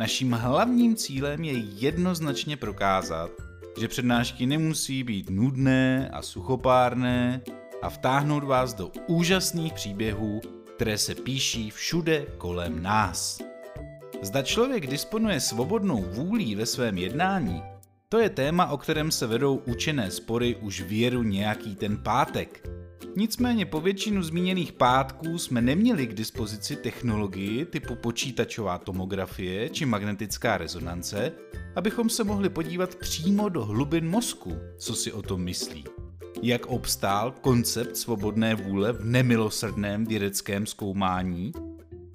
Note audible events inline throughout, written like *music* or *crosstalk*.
Naším hlavním cílem je jednoznačně prokázat, že přednášky nemusí být nudné a suchopárné a vtáhnout vás do úžasných příběhů, které se píší všude kolem nás. Zda člověk disponuje svobodnou vůlí ve svém jednání, to je téma, o kterém se vedou učené spory už věru nějaký ten pátek. Nicméně po většinu zmíněných pátků jsme neměli k dispozici technologii typu počítačová tomografie či magnetická rezonance, abychom se mohli podívat přímo do hlubin mozku, co si o tom myslí. Jak obstál koncept svobodné vůle v nemilosrdném vědeckém zkoumání?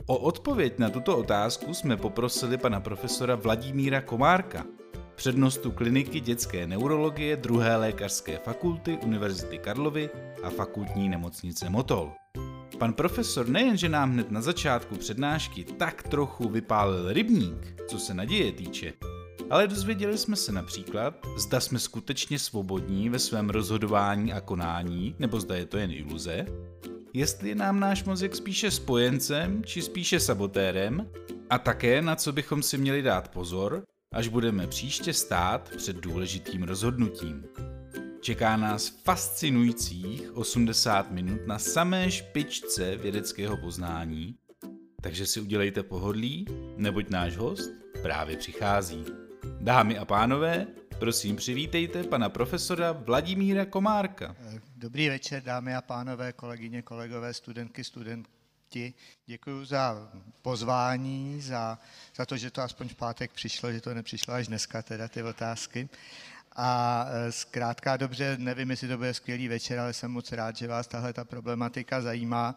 O odpověď na tuto otázku jsme poprosili pana profesora Vladimíra Komárka, přednostu kliniky dětské neurologie druhé lékařské fakulty Univerzity Karlovy a fakultní nemocnice Motol. Pan profesor nejenže nám hned na začátku přednášky tak trochu vypálil rybník, co se naděje týče, ale dozvěděli jsme se například, zda jsme skutečně svobodní ve svém rozhodování a konání, nebo zda je to jen iluze, jestli je nám náš mozek spíše spojencem, či spíše sabotérem, a také na co bychom si měli dát pozor, až budeme příště stát před důležitým rozhodnutím. Čeká nás fascinujících 80 minut na samé špičce vědeckého poznání, takže si udělejte pohodlí, neboť náš host právě přichází. Dámy a pánové, prosím přivítejte pana profesora Vladimíra Komárka. Dobrý večer, dámy a pánové, kolegyně, kolegové, studentky, studenti. Děkuji za pozvání, za, za to, že to aspoň v pátek přišlo, že to nepřišlo až dneska, teda ty otázky. A e, zkrátka dobře, nevím, jestli to bude skvělý večer, ale jsem moc rád, že vás tahle ta problematika zajímá.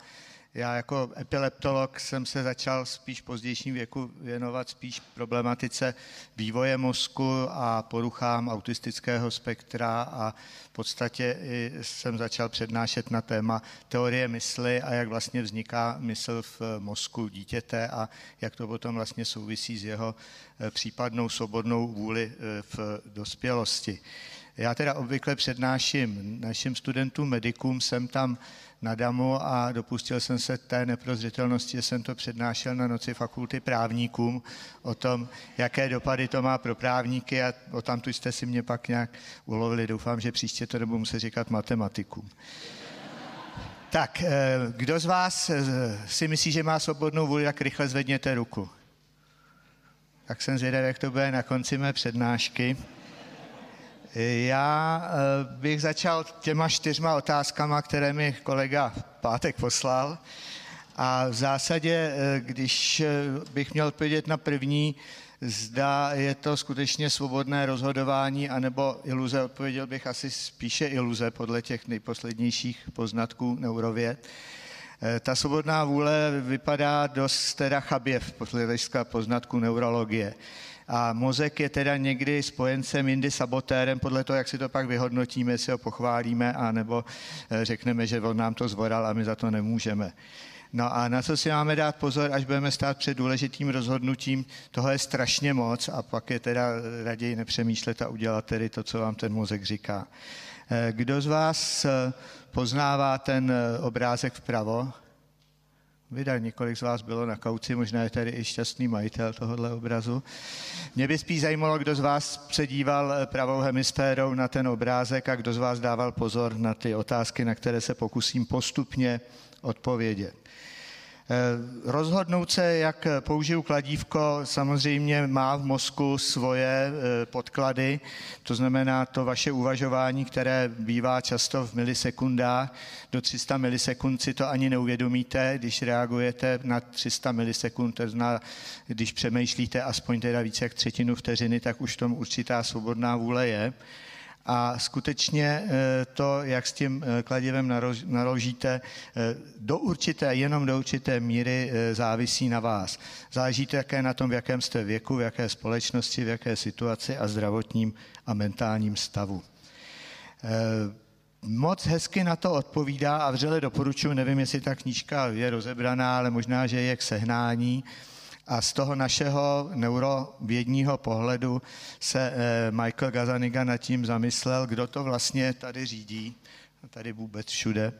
Já jako epileptolog jsem se začal spíš v pozdějším věku věnovat spíš problematice vývoje mozku a poruchám autistického spektra a v podstatě jsem začal přednášet na téma teorie mysli a jak vlastně vzniká mysl v mozku dítěte a jak to potom vlastně souvisí s jeho eh, případnou svobodnou vůli eh, v dospělosti. Já teda obvykle přednáším našim studentům, medikům, jsem tam na DAMu a dopustil jsem se té neprozřetelnosti, že jsem to přednášel na noci fakulty právníkům o tom, jaké dopady to má pro právníky a o tam tu jste si mě pak nějak ulovili. Doufám, že příště to nebudu muset říkat matematikům. Tak, eh, kdo z vás eh, si myslí, že má svobodnou vůli, tak rychle zvedněte ruku. Tak jsem zvědavý, jak to bude na konci mé přednášky. Já eh, bych začal těma čtyřma otázkama, které mi kolega Pátek poslal. A v zásadě, eh, když eh, bych měl odpovědět na první, zda je to skutečně svobodné rozhodování, anebo iluze, odpověděl bych asi spíše iluze podle těch nejposlednějších poznatků neurověd. Ta svobodná vůle vypadá dost teda chabě v hlediska poznatku neurologie a mozek je teda někdy spojencem, jindy sabotérem, podle toho, jak si to pak vyhodnotíme, jestli ho pochválíme, anebo eh, řekneme, že on nám to zvoral a my za to nemůžeme. No a na co si máme dát pozor, až budeme stát před důležitým rozhodnutím, toho je strašně moc a pak je teda raději nepřemýšlet a udělat tedy to, co vám ten mozek říká. Eh, kdo z vás eh, poznává ten obrázek vpravo? Vydal několik z vás bylo na kauci, možná je tady i šťastný majitel tohohle obrazu. Mě by spíš zajímalo, kdo z vás předíval pravou hemisférou na ten obrázek a kdo z vás dával pozor na ty otázky, na které se pokusím postupně odpovědět. Eh, rozhodnout se, jak použiju kladívko, samozřejmě má v mozku svoje eh, podklady, to znamená to vaše uvažování, které bývá často v milisekundách. Do 300 milisekund si to ani neuvědomíte, když reagujete na 300 milisekund, to znamená, když přemýšlíte aspoň teda více jak třetinu vteřiny, tak už tom určitá svobodná vůle je. A skutečně to, jak s tím kladivem naložíte, do určité, jenom do určité míry závisí na vás. Záleží také na tom, v jakém jste věku, v jaké společnosti, v jaké situaci a zdravotním a mentálním stavu. Moc hezky na to odpovídá a vřele doporučuji, nevím, jestli ta knížka je rozebraná, ale možná, že je k sehnání. A z toho našeho neurovědního pohledu se eh, Michael Gazaniga nad tím zamyslel, kdo to vlastně tady řídí, tady vůbec všude.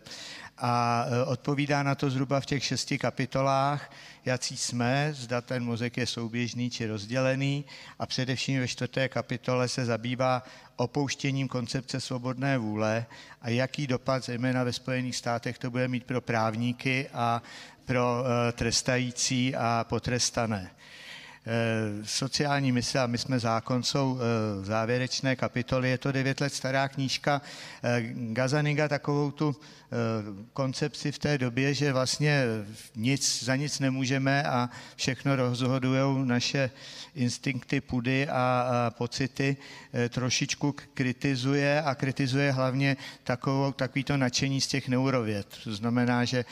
A eh, odpovídá na to zhruba v těch šesti kapitolách, jaký jsme, zda ten mozek je souběžný či rozdělený a především ve čtvrté kapitole se zabývá opouštěním koncepce svobodné vůle a jaký dopad, zejména ve Spojených státech, to bude mít pro právníky a pro eh, trestající a potrestané. Eh, sociální mysl a my jsme zákon jsou eh, závěrečné kapitoly. Je to devět let stará knížka Gazaniga takovou tu koncepci v té době, že vlastně nic, za nic nemůžeme a všechno rozhodují naše instinkty pudy a, pocity, trošičku kritizuje a kritizuje hlavně takovou, takovýto nadšení z těch neurověd. To znamená, že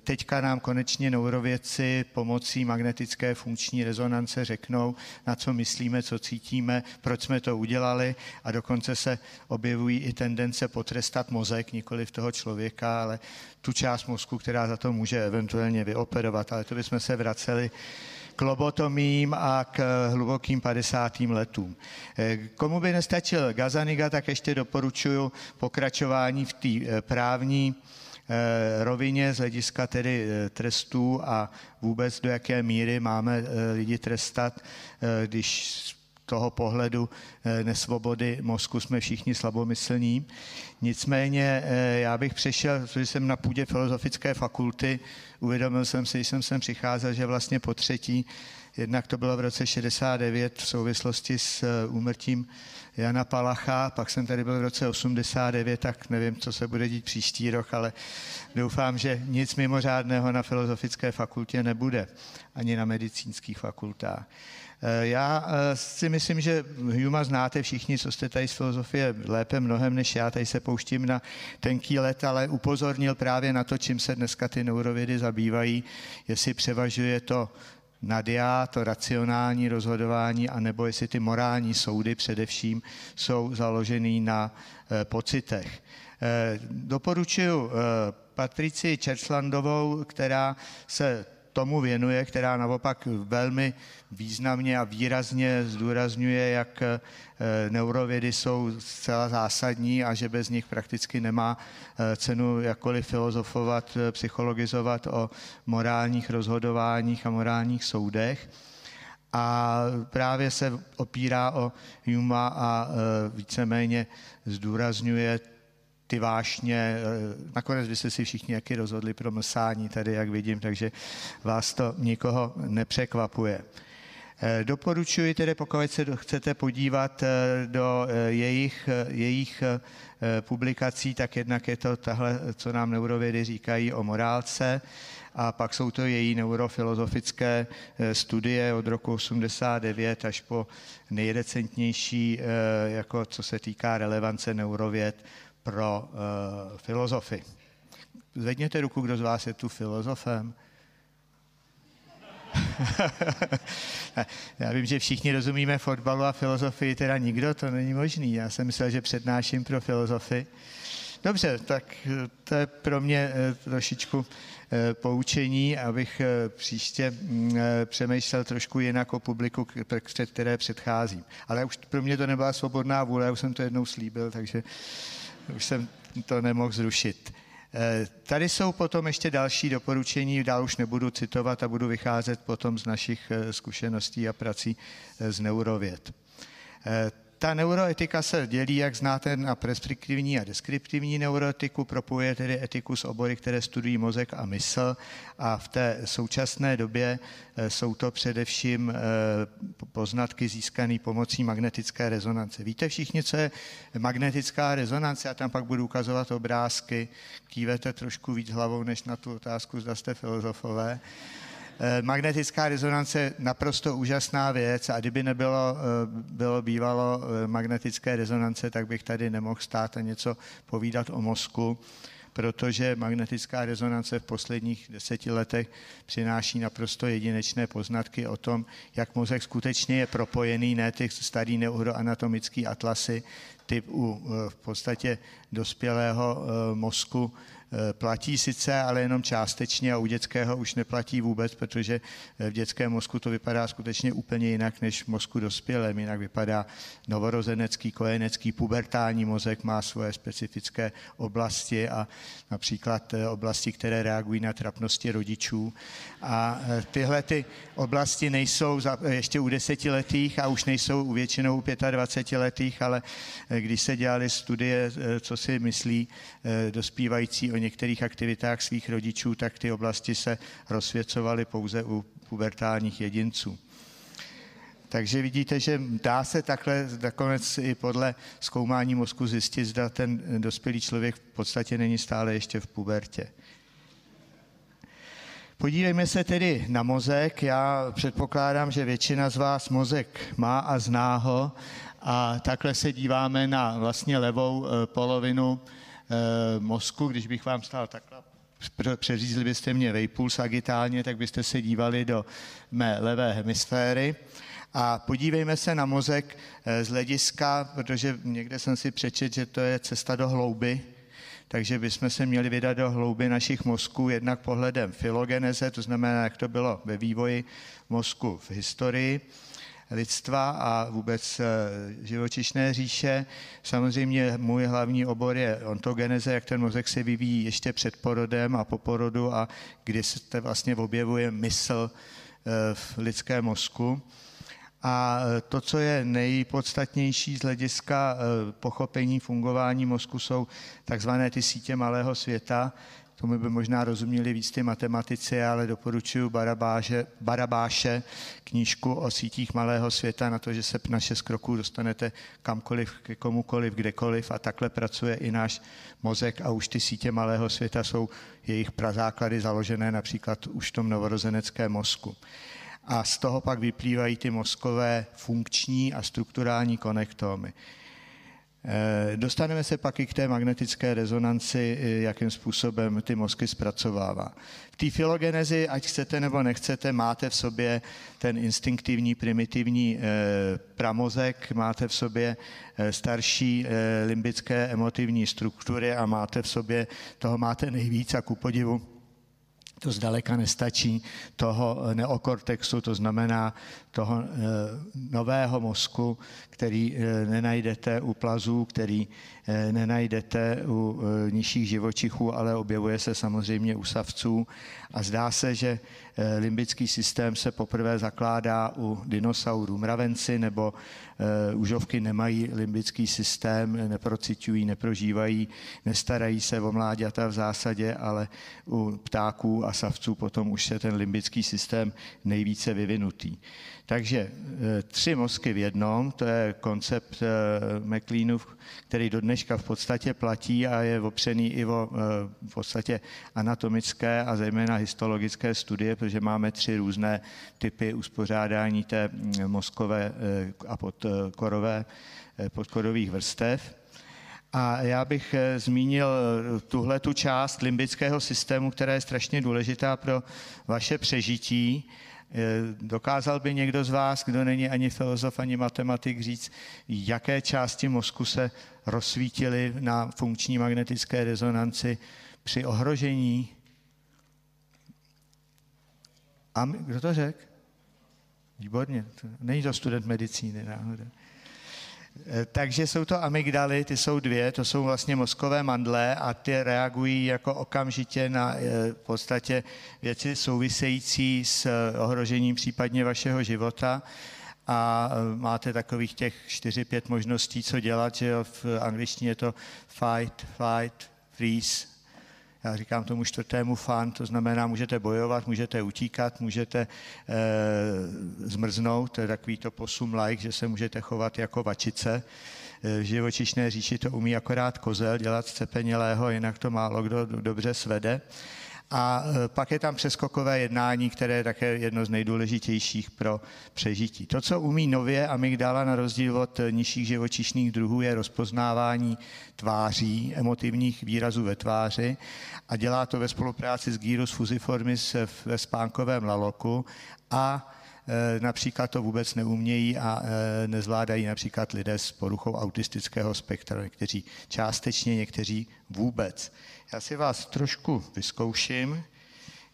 teďka nám konečně neurovědci pomocí magnetické funkční rezonance řeknou, na co myslíme, co cítíme, proč jsme to udělali a dokonce se objevují i tendence potrestat mozek, nikoli v toho člověka, ale tu část mozku, která za to může eventuálně vyoperovat. Ale to bychom se vraceli k lobotomím a k hlubokým 50. letům. Komu by nestačil Gazaniga, tak ještě doporučuji pokračování v té eh, právní eh, rovině z hlediska tedy eh, trestů a vůbec do jaké míry máme lidi trestat, když toho pohledu nesvobody mozku jsme všichni slabomyslní. Nicméně já bych přešel, protože jsem na půdě filozofické fakulty, uvědomil jsem si, když jsem sem přicházel, že vlastně po třetí, jednak to bylo v roce 69 v souvislosti s úmrtím Jana Palacha, pak jsem tady byl v roce 89, tak nevím, co se bude dít příští rok, ale doufám, že nic mimořádného na filozofické fakultě nebude, ani na medicínských fakultách. Eh, já eh, si myslím, že Huma znáte všichni, co jste tady z filozofie lépe mnohem než já, tady se pouštím na tenký let, ale upozornil právě na to, čím se dneska ty neurovědy zabývají, jestli převažuje to nad já, to racionální rozhodování, anebo jestli ty morální soudy především jsou založený na e, pocitech. E, doporučuji e, Patrici Čerslandovou, která se tomu věnuje, která naopak velmi významně a výrazně zdůrazňuje, jak eh, neurovědy jsou zcela zásadní a že bez nich prakticky nemá eh, cenu jakkoliv filozofovat, eh, psychologizovat o morálních rozhodováních a morálních soudech. A právě se opírá o Huma a víceméně zdůrazňuje ty vášně. Eh, nakonec byste si všichni jaký rozhodli pro mlsání tady, jak vidím, takže vás to nikoho nepřekvapuje. Eh, doporučuji tedy, pokud se chcete podívat eh, do jejich, jejich publikací, tak jednak je to tahle, co nám neurovědy říkají o morálce, a pak jsou to její neurofilozofické studie od roku 89 až po nejrecentnější, jako co se týká relevance neurověd pro uh, filozofy. Zvedněte ruku, kdo z vás je tu filozofem. *laughs* Já vím, že všichni rozumíme fotbalu a filozofii, teda nikdo, to není možný. Já jsem myslel, že přednáším pro filozofy. Dobře, tak eh, to je pro mě eh, trošičku poučení, abych příště mm, přemýšlel trošku jinak o publiku, před které předcházím. Ale už pro mě to nebyla svobodná vůle, já už jsem to jednou slíbil, takže už jsem to nemohl zrušit. Eh, tady jsou potom ještě další doporučení, dál už nebudu citovat a budu vycházet potom z našich eh, zkušeností a prací eh, z neurověd. Ta neuroetika se dělí, jak znáte, na preskriptivní a deskriptivní neuroetiku, propojuje tedy etiku s obory, které studují mozek a mysl a v té současné době eh, jsou to především eh, poznatky získané pomocí magnetické rezonance. Víte všichni, co je magnetická rezonance? Já tam pak budu ukazovat obrázky, kývete trošku víc hlavou, než na tu otázku, zda jste filozofové. Magnetická rezonance naprosto úžasná věc a kdyby nebylo bylo bývalo magnetické rezonance, tak bych tady nemohl stát a něco povídat o mozku protože magnetická rezonance v posledních deseti letech přináší naprosto jedinečné poznatky o tom, jak mozek skutečně je propojený, ne ty starý neuroanatomický atlasy, typ u v podstatě dospělého mozku Eh, platí sice, ale jenom částečně a u dětského už neplatí vůbec, protože v dětském mozku to vypadá skutečně úplně jinak než v mozku dospělém. Jinak vypadá novorozenecký, kojenecký, pubertální mozek má svoje specifické oblasti a například eh, oblasti, které reagují na trapnosti rodičů. A eh, tyhle ty oblasti nejsou ještě u desetiletých a už nejsou u většinou u 25 letých, ale když se dělali studie, co si myslí dospívající o některých aktivitách svých rodičů, tak ty oblasti se rozsvěcovaly pouze u pubertálních jedinců. Takže vidíte, že dá se takhle nakonec i podle zkoumání mozku zjistit, zda ten dospělý člověk v podstatě není stále ještě v pubertě. Podívejme se tedy na mozek. Já předpokládám, že většina z vás mozek má a zná ho a takhle se díváme na vlastně levou eh, polovinu mozku, když bych vám stál takhle, přeřízli byste mě vejpůl sagitálně, tak byste se dívali do mé levé hemisféry. A podívejme se na mozek eh, z hlediska, protože někde jsem si přečet, že to je cesta do hlouby, takže bychom se měli vydat do hlouby našich mozků jednak pohledem filogeneze, to znamená, jak to bylo ve vývoji mozku v historii, lidstva a vůbec eh, živočišné říše. Samozřejmě můj hlavní obor je ontogeneze, jak ten mozek se vyvíjí ještě před porodem a po porodu a kdy se vlastně objevuje mysl eh, v lidském mozku. A eh, to, co je nejpodstatnější z hlediska pochopení fungování mozku, jsou takzvané ty sítě malého světa, Tomu by možná rozuměli víc ty matematici, ale doporučuji Barabáše, Barabáše, knížku o sítích malého světa na to, že se na šest kroků dostanete kamkoliv, ke komukoliv, kdekoliv a takhle pracuje i náš mozek a už ty sítě malého světa jsou jejich prazáklady založené například už v tom novorozeneckém mozku. A z toho pak vyplývají ty mozkové funkční a strukturální konektomy. Eh, dostaneme se pak i k té magnetické rezonanci, eh, jakým způsobem ty mozky zpracovává. V té filogenezi, ať chcete nebo nechcete, máte v sobě ten instinktivní, primitivní eh, pramozek, máte v sobě starší limbické emotivní struktury a máte v sobě, toho máte nejvíc a ku podivu to zdaleka nestačí toho neokortexu, to znamená toho eh, nového mozku, který eh, nenajdete u plazů, který eh, nenajdete u nižších živočichů, ale objevuje se samozřejmě u savců. A zdá se, že limbický systém se poprvé zakládá u dinosaurů. Mravenci nebo užovky nemají limbický systém, neprocitují, neprožívají, nestarají se o mláďata v zásadě, ale u ptáků a savců potom už se ten limbický systém nejvíce vyvinutý. Takže eh, tři mozky v jednom, to je koncept eh, McLeanův, který do dneška v podstatě platí a je opřený i o eh, v podstatě anatomické a zejména histologické studie, protože máme tři různé typy uspořádání té mm, mozkové a podkorové, podkorových vrstev. A já bych zmínil tuhle tu část limbického systému, která je strašně důležitá pro vaše přežití Eh, dokázal by někdo z vás, kdo není ani filozof, ani matematik, říct, jaké části mozku se rozsvítily na funkční magnetické rezonanci při ohrožení? A kdo to řekl? Výborně. Není to student medicíny náhodou. Eh, takže jsou to amygdaly, ty jsou dvě, to jsou vlastně mozkové mandle a ty reagují jako okamžitě na eh, v podstatě věci související s eh, ohrožením případně vašeho života. A máte takových těch 4-5 možností, co dělat, že v angličtině je to fight, fight, freeze, já říkám tomu čtvrtému fan, to znamená, můžete bojovat, můžete utíkat, můžete e, zmrznout, to je takový to posum like, že se můžete chovat jako vačice. Eh, v živočišné říši to umí akorát kozel dělat cepenělého, jinak to málo kdo dobře svede. A e, pak je tam přeskokové jednání, které je také jedno z nejdůležitějších pro přežití. To, co umí nově amygdala na rozdíl od nižších živočišných druhů, je rozpoznávání tváří, emotivních výrazů ve tváři a dělá to ve spolupráci s Gyrus fusiformis ve spánkovém laloku a e, například to vůbec neumějí a e, nezvládají například lidé s poruchou autistického spektra, někteří částečně, někteří vůbec. Já si vás trošku vyzkouším,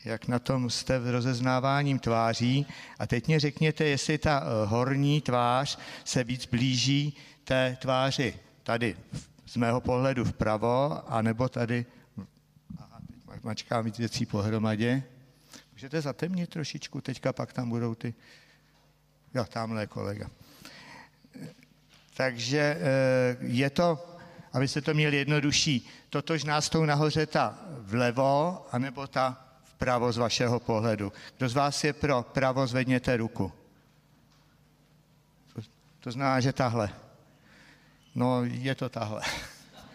jak na tom jste v rozeznáváním tváří. A teď mě řekněte, jestli ta eh, horní tvář se víc blíží té tváři tady z mého pohledu vpravo, anebo tady, aha, teď mačkám víc věcí pohromadě. Můžete zatemnit trošičku, teďka pak tam budou ty, jo, tamhle kolega. Takže eh, je to abyste to měli jednodušší, totožná s tou nahoře ta vlevo, anebo ta vpravo z vašeho pohledu. Kdo z vás je pro pravo, zvedněte ruku. To znamená, že tahle. No, je to tahle.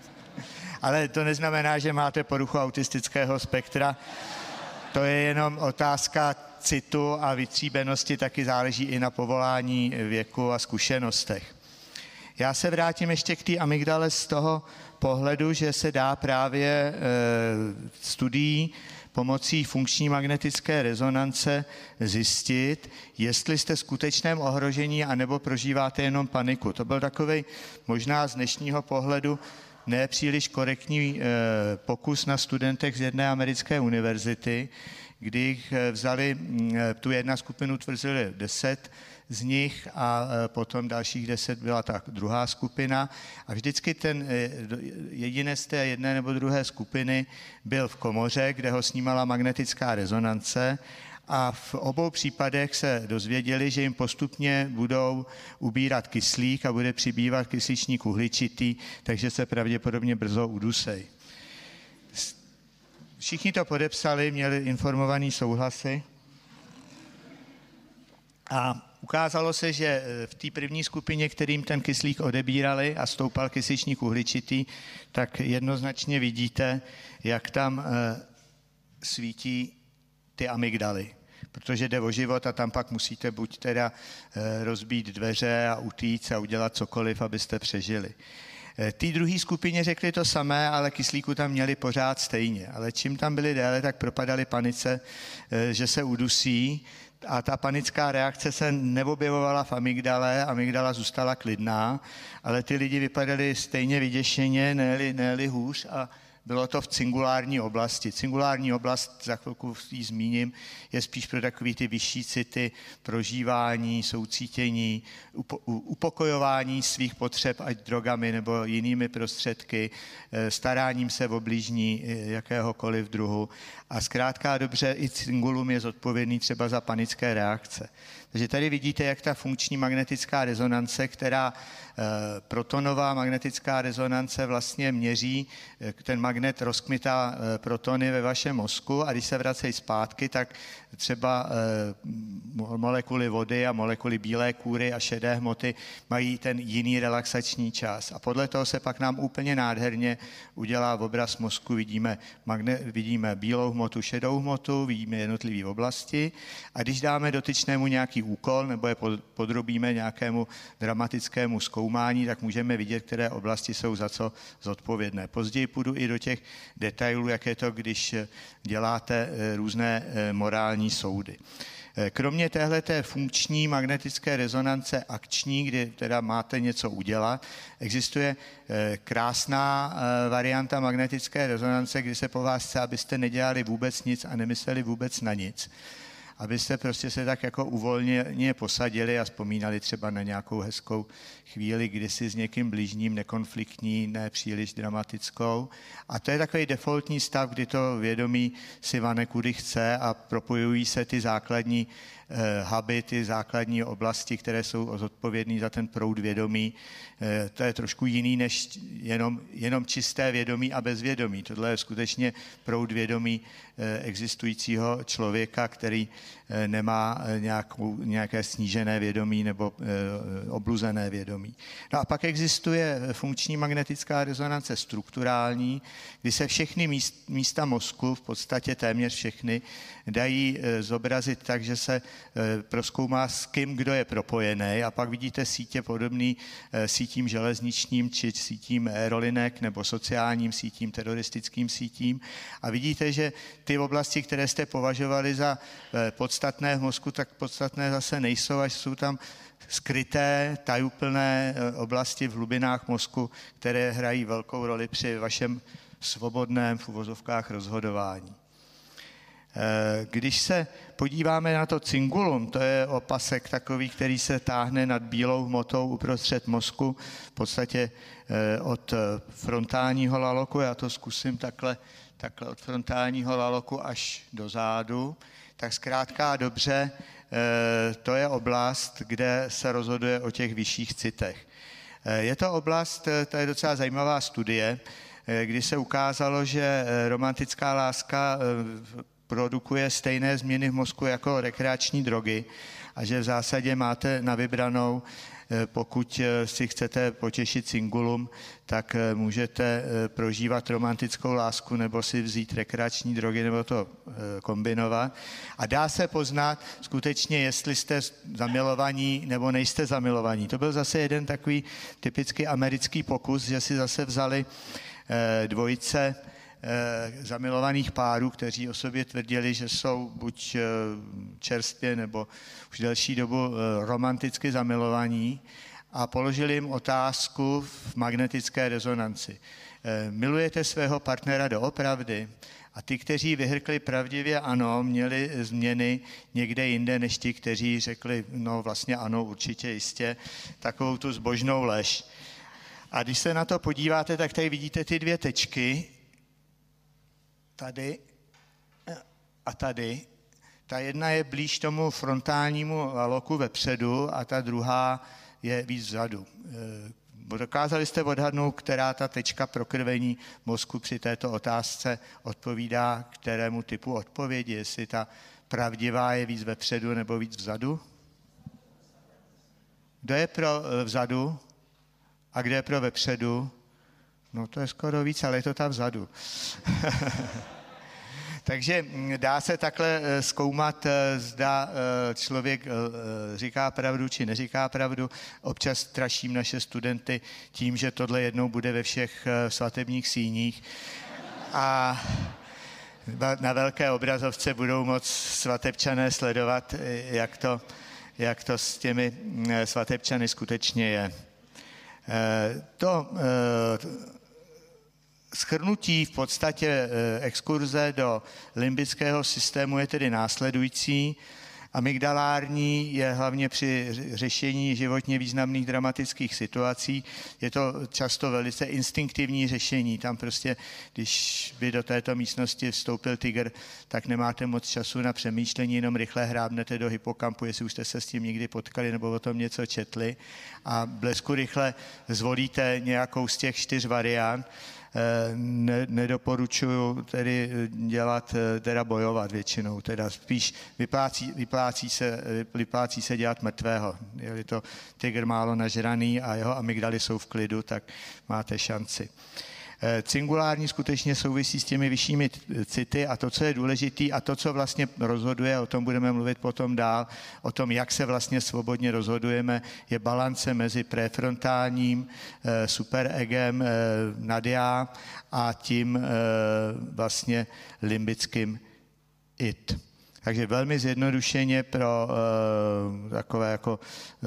*laughs* Ale to neznamená, že máte poruchu autistického spektra. To je jenom otázka citu a vytříbenosti, taky záleží i na povolání, věku a zkušenostech. Já se vrátím ještě k té amygdale z toho pohledu, že se dá právě e, studií pomocí funkční magnetické rezonance zjistit, jestli jste v skutečném ohrožení anebo prožíváte jenom paniku. To byl takový možná z dnešního pohledu nepříliš korektní e, pokus na studentech z jedné americké univerzity, kdy eh, vzali tu jedna skupinu tvrzili 10 z nich a potom dalších deset byla ta druhá skupina. A vždycky ten jedinec z té jedné nebo druhé skupiny byl v komoře, kde ho snímala magnetická rezonance a v obou případech se dozvěděli, že jim postupně budou ubírat kyslík a bude přibývat kysličník uhličitý, takže se pravděpodobně brzo udusej. Všichni to podepsali, měli informovaný souhlasy a Ukázalo se, že eh, v té první skupině, kterým ten kyslík odebírali a stoupal kysličník uhličitý, tak jednoznačně vidíte, jak tam eh, svítí ty amygdaly protože jde o život a tam pak musíte buď teda eh, rozbít dveře a utíct a udělat cokoliv, abyste přežili. Té druhé skupině řekli to samé, ale kyslíku tam měli pořád stejně. Ale čím tam byli déle, tak propadali panice, že se udusí a ta panická reakce se neobjevovala v amygdale, amygdala zůstala klidná, ale ty lidi vypadali stejně vyděšeně, ne-li, ne hůř a bylo to v cingulární oblasti. Cingulární oblast, za chvilku ji zmíním, je spíš pro takový ty vyšší city, prožívání, soucítění, upokojování svých potřeb, ať drogami nebo jinými prostředky, eh, staráním se o blížní eh, jakéhokoliv druhu. A zkrátka dobře, i cingulum je zodpovědný třeba za panické reakce. Takže tady vidíte, jak ta funkční magnetická rezonance, která eh, protonová magnetická rezonance vlastně měří, ten magnet rozkmitá protony ve vašem mozku a když se vracejí zpátky, tak třeba molekuly vody a molekuly bílé kůry a šedé hmoty mají ten jiný relaxační čas. A podle toho se pak nám úplně nádherně udělá obraz mozku. Vidíme, magne, vidíme bílou hmotu, šedou hmotu, vidíme jednotlivé oblasti a když dáme dotyčnému nějaký úkol nebo je podrobíme nějakému dramatickému zkoumání, tak můžeme vidět, které oblasti jsou za co zodpovědné. Později půjdu i do těch detailů, jak je to, když děláte eh, různé eh, morální soudy. Eh, kromě téhle funkční magnetické rezonance akční, kdy teda máte něco udělat, existuje eh, krásná eh, varianta magnetické rezonance, kdy se po vás chce, abyste nedělali vůbec nic a nemysleli vůbec na nic abyste prostě se tak jako uvolně posadili a vzpomínali třeba na nějakou hezkou chvíli, kdy si s někým blížním, nekonfliktní, ne příliš dramatickou. A to je takový defaultní stav, kdy to vědomí si vane kudy chce a propojují se ty základní huby, ty základní oblasti, které jsou zodpovědné za ten proud vědomí. To je trošku jiný než jenom, jenom čisté vědomí a bezvědomí. Tohle je skutečně proud vědomí existujícího člověka, který nemá nějakou, nějaké snížené vědomí nebo obluzené vědomí. No a pak existuje funkční magnetická rezonance strukturální, kdy se všechny místa mozku, v podstatě téměř všechny, dají zobrazit tak, že se proskoumá s kým, kdo je propojený a pak vidíte sítě podobný e, sítím železničním či sítím aerolinek nebo sociálním sítím, teroristickým sítím a vidíte, že ty oblasti, které jste považovali za podstatné v mozku, tak podstatné zase nejsou, až jsou tam skryté, tajuplné oblasti v hlubinách mozku, které hrají velkou roli při vašem svobodném v uvozovkách rozhodování. Eh, když se podíváme na to cingulum, to je opasek takový, který se táhne nad bílou hmotou uprostřed mozku, v podstatě eh, od frontálního laloku, já to zkusím takhle, takhle od frontálního laloku až do zádu, tak zkrátka a dobře, eh, to je oblast, kde se rozhoduje o těch vyšších citech. Je to oblast, to je docela zajímavá studie, kdy se ukázalo, že romantická láska produkuje stejné změny v mozku jako rekreační drogy a že v zásadě máte na vybranou, eh, pokud eh, si chcete potěšit singulum, tak eh, můžete prožívat romantickou lásku nebo si vzít rekreační drogy nebo to kombinovat. A dá se poznat skutečně, jestli jste zamilovaní nebo nejste zamilovaní. To byl zase jeden takový typicky americký pokus, že si zase vzali dvojice zamilovaných párů, kteří o sobě tvrdili, že jsou buď eh, čerstvě nebo už delší dobu eh, romanticky zamilovaní a položili jim otázku v magnetické rezonanci. Milujete svého partnera doopravdy? A ty, kteří vyhrkli pravdivě ano, měli změny někde jinde, než ti, kteří řekli, no vlastně ano, určitě jistě, takovou tu zbožnou lež. A když se na to podíváte, tak tady vidíte ty dvě tečky tady a tady. Ta jedna je blíž tomu frontálnímu loku vepředu a ta druhá je víc vzadu. Eh, dokázali jste odhadnout, která ta tečka prokrvení mozku při této otázce odpovídá kterému typu odpovědi, jestli ta pravdivá je víc vepředu nebo víc vzadu? Kdo je pro eh, vzadu a kde je pro vepředu? No to je skoro víc, ale je to tam vzadu. *laughs* Takže mm, dá se takhle eh, zkoumat, eh, zda eh, člověk říká pravdu či neříká pravdu. Občas straším naše studenty tím, že tohle jednou bude ve všech svatebních síních. A na velké obrazovce budou moc svatebčané sledovat, jak to, jak to s těmi mm, svatebčany skutečně je. To Schrnutí v podstatě eh, exkurze do limbického systému je tedy následující. Amygdalární je hlavně při řešení životně významných dramatických situací. Je to často velice instinktivní řešení. Tam prostě, když by do této místnosti vstoupil tygr, tak nemáte moc času na přemýšlení, jenom rychle hrábnete do hypokampu, jestli už jste se s tím někdy potkali nebo o tom něco četli a blesku rychle zvolíte nějakou z těch čtyř variant ne, nedoporučuju tedy dělat, teda bojovat většinou, teda spíš vyplácí, vyplácí, se, vyplácí se dělat mrtvého. Je to tygr málo nažraný a jeho amygdaly jsou v klidu, tak máte šanci. Eh, cingulární skutečně souvisí s těmi vyššími city a to, co je důležité a to, co vlastně rozhoduje, o tom budeme mluvit potom dál, o tom, jak se vlastně svobodně rozhodujeme, je balance mezi prefrontálním eh, superegem eh, nadia a tím vlastně limbickým it. Takže velmi zjednodušeně pro uh, takové jako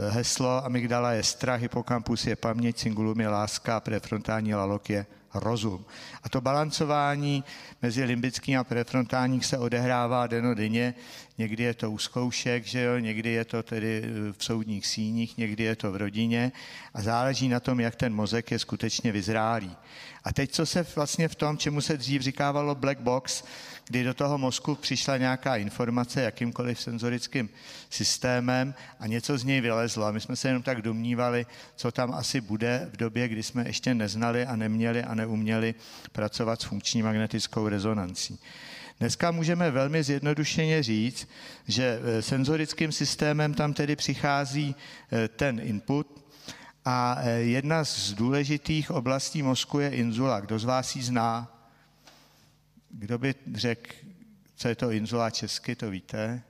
heslo amygdala je strach, hypokampus je paměť, cingulum je láska, prefrontální lalok je rozum. A to balancování mezi limbickým a prefrontálním se odehrává denodenně. Někdy je to u zkoušek, že jo? někdy je to tedy v soudních síních, někdy je to v rodině a záleží na tom, jak ten mozek je skutečně vyzrálý. A teď, co se vlastně v tom, čemu se dřív říkávalo black box, kdy do toho mozku přišla nějaká informace jakýmkoliv senzorickým systémem a něco z něj vylezlo. A my jsme se jenom tak domnívali, co tam asi bude v době, kdy jsme ještě neznali a neměli a neuměli pracovat s funkční magnetickou rezonancí. Dneska můžeme velmi zjednodušeně říct, že e, senzorickým systémem tam tedy přichází e, ten input, a e, jedna z důležitých oblastí mozku je inzula. Kdo z vás ji zná? Kdo by řekl, co je to inzula česky, to víte?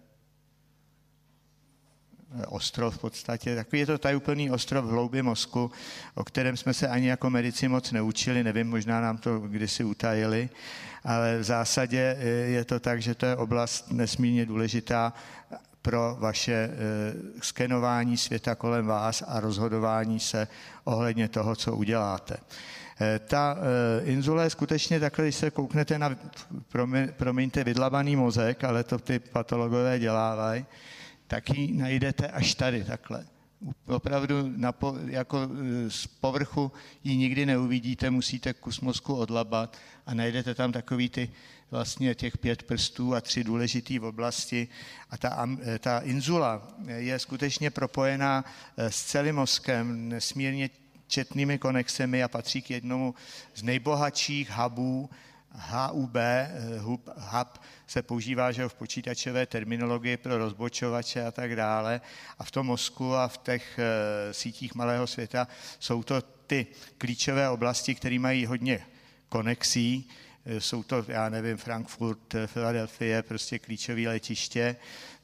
ostrov v podstatě. Takový je to tajuplný ostrov v hloubi mozku, o kterém jsme se ani jako medici moc neučili, nevím, možná nám to kdysi utajili, ale v zásadě e, je to tak, že to je oblast nesmírně důležitá pro vaše e, skenování světa kolem vás a rozhodování se ohledně toho, co uděláte. Eh, ta eh, inzula je skutečně takhle, když se kouknete na, promiňte, vydlabaný mozek, ale to ty patologové dělávají, tak ji najdete až tady takhle. Opravdu na po, jako eh, z povrchu ji nikdy neuvidíte, musíte kus mozku odlabat a najdete tam takový ty vlastně těch pět prstů a tři důležité oblasti. A ta, ta inzula je skutečně propojená s celým mozkem, nesmírně četnými konexemi a patří k jednomu z nejbohatších hubů. HUB, eh, hub, hub se používá že v počítačové terminologii pro rozbočovače a tak dále. A v tom mozku a v těch eh, sítích malého světa jsou to ty klíčové oblasti, které mají hodně konexí, jsou to, já nevím, Frankfurt, eh, Filadelfie, prostě klíčové letiště.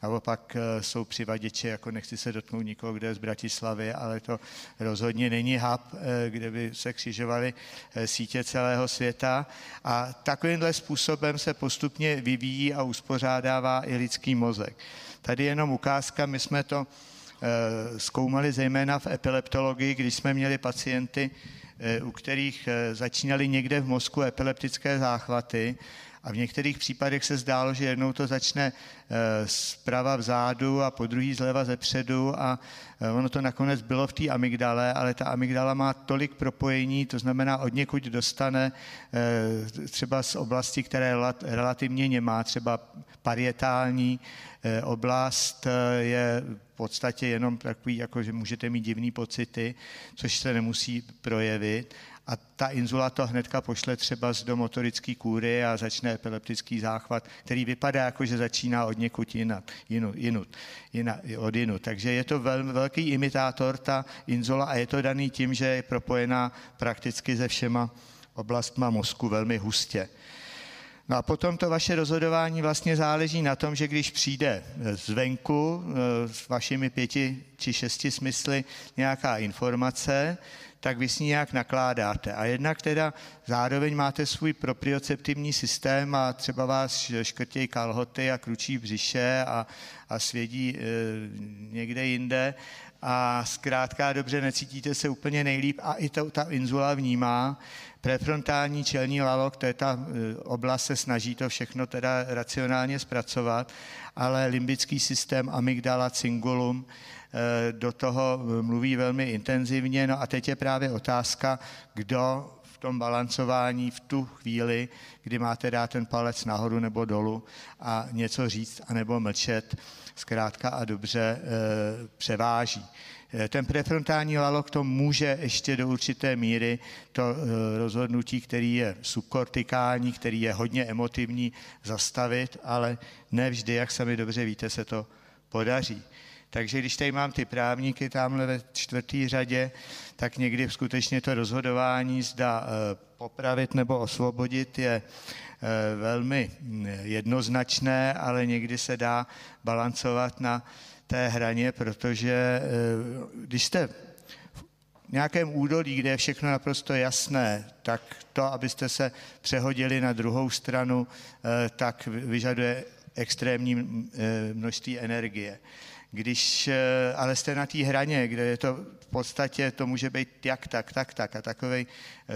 Naopak eh, jsou přivaděče, jako nechci se dotknout nikoho, kde je z Bratislavy, ale to rozhodně není hub, kde by se křižovaly sítě celého světa. A takovýmhle způsobem se postupně vyvíjí a uspořádává i lidský mozek. Tady jenom ukázka, my jsme to zkoumali zejména v epileptologii, když jsme měli pacienty, Eh, u kterých eh, začínaly někde v mozku epileptické záchvaty a v některých případech se zdálo, že jednou to začne eh, zprava vzadu a po druhý zleva ze předu a ono to nakonec bylo v té amygdale, ale ta amygdala má tolik propojení, to znamená od někud dostane třeba z oblasti, které relativně nemá, třeba parietální oblast je v podstatě jenom takový, jako že můžete mít divný pocity, což se nemusí projevit. A ta inzula to hnedka pošle třeba do motorické kůry a začne epileptický záchvat, který vypadá jako, že začíná od někud jinat, jinut, jinut, jinat, od jinut. Takže je to vel, velký imitátor, ta inzula, a je to daný tím, že je propojená prakticky se všema oblastma mozku velmi hustě. No a potom to vaše rozhodování vlastně záleží na tom, že když přijde zvenku eh, s vašimi pěti či šesti smysly nějaká informace, tak vy s ní nějak nakládáte. A jednak teda zároveň máte svůj proprioceptivní systém a třeba vás škrtějí kalhoty a kručí břiše a, a svědí e, někde jinde a zkrátka dobře necítíte se úplně nejlíp a i to, ta inzula vnímá. Prefrontální čelní lalok, to je ta e, oblast, se snaží to všechno teda racionálně zpracovat, ale limbický systém, amygdala, cingulum, e, do toho mluví velmi intenzivně. No a teď je právě otázka, kdo v tom balancování v tu chvíli, kdy máte dát ten palec nahoru nebo dolů a něco říct anebo mlčet, zkrátka a dobře e, převáží. E, ten prefrontální lalok to může ještě do určité míry to e, rozhodnutí, který je subkortikální, který je hodně emotivní, zastavit, ale ne vždy, jak sami dobře víte, se to podaří. Takže když tady mám ty právníky tamhle ve čtvrtý řadě, tak někdy skutečně to rozhodování zda popravit nebo osvobodit je Eh, velmi mm, jednoznačné, ale někdy se dá balancovat na té hraně, protože eh, když jste v nějakém údolí, kde je všechno naprosto jasné, tak to, abyste se přehodili na druhou stranu, eh, tak vyžaduje extrémní množství energie. Když ale jste na té hraně, kde je to podstatě, to může být jak tak, tak, tak a takový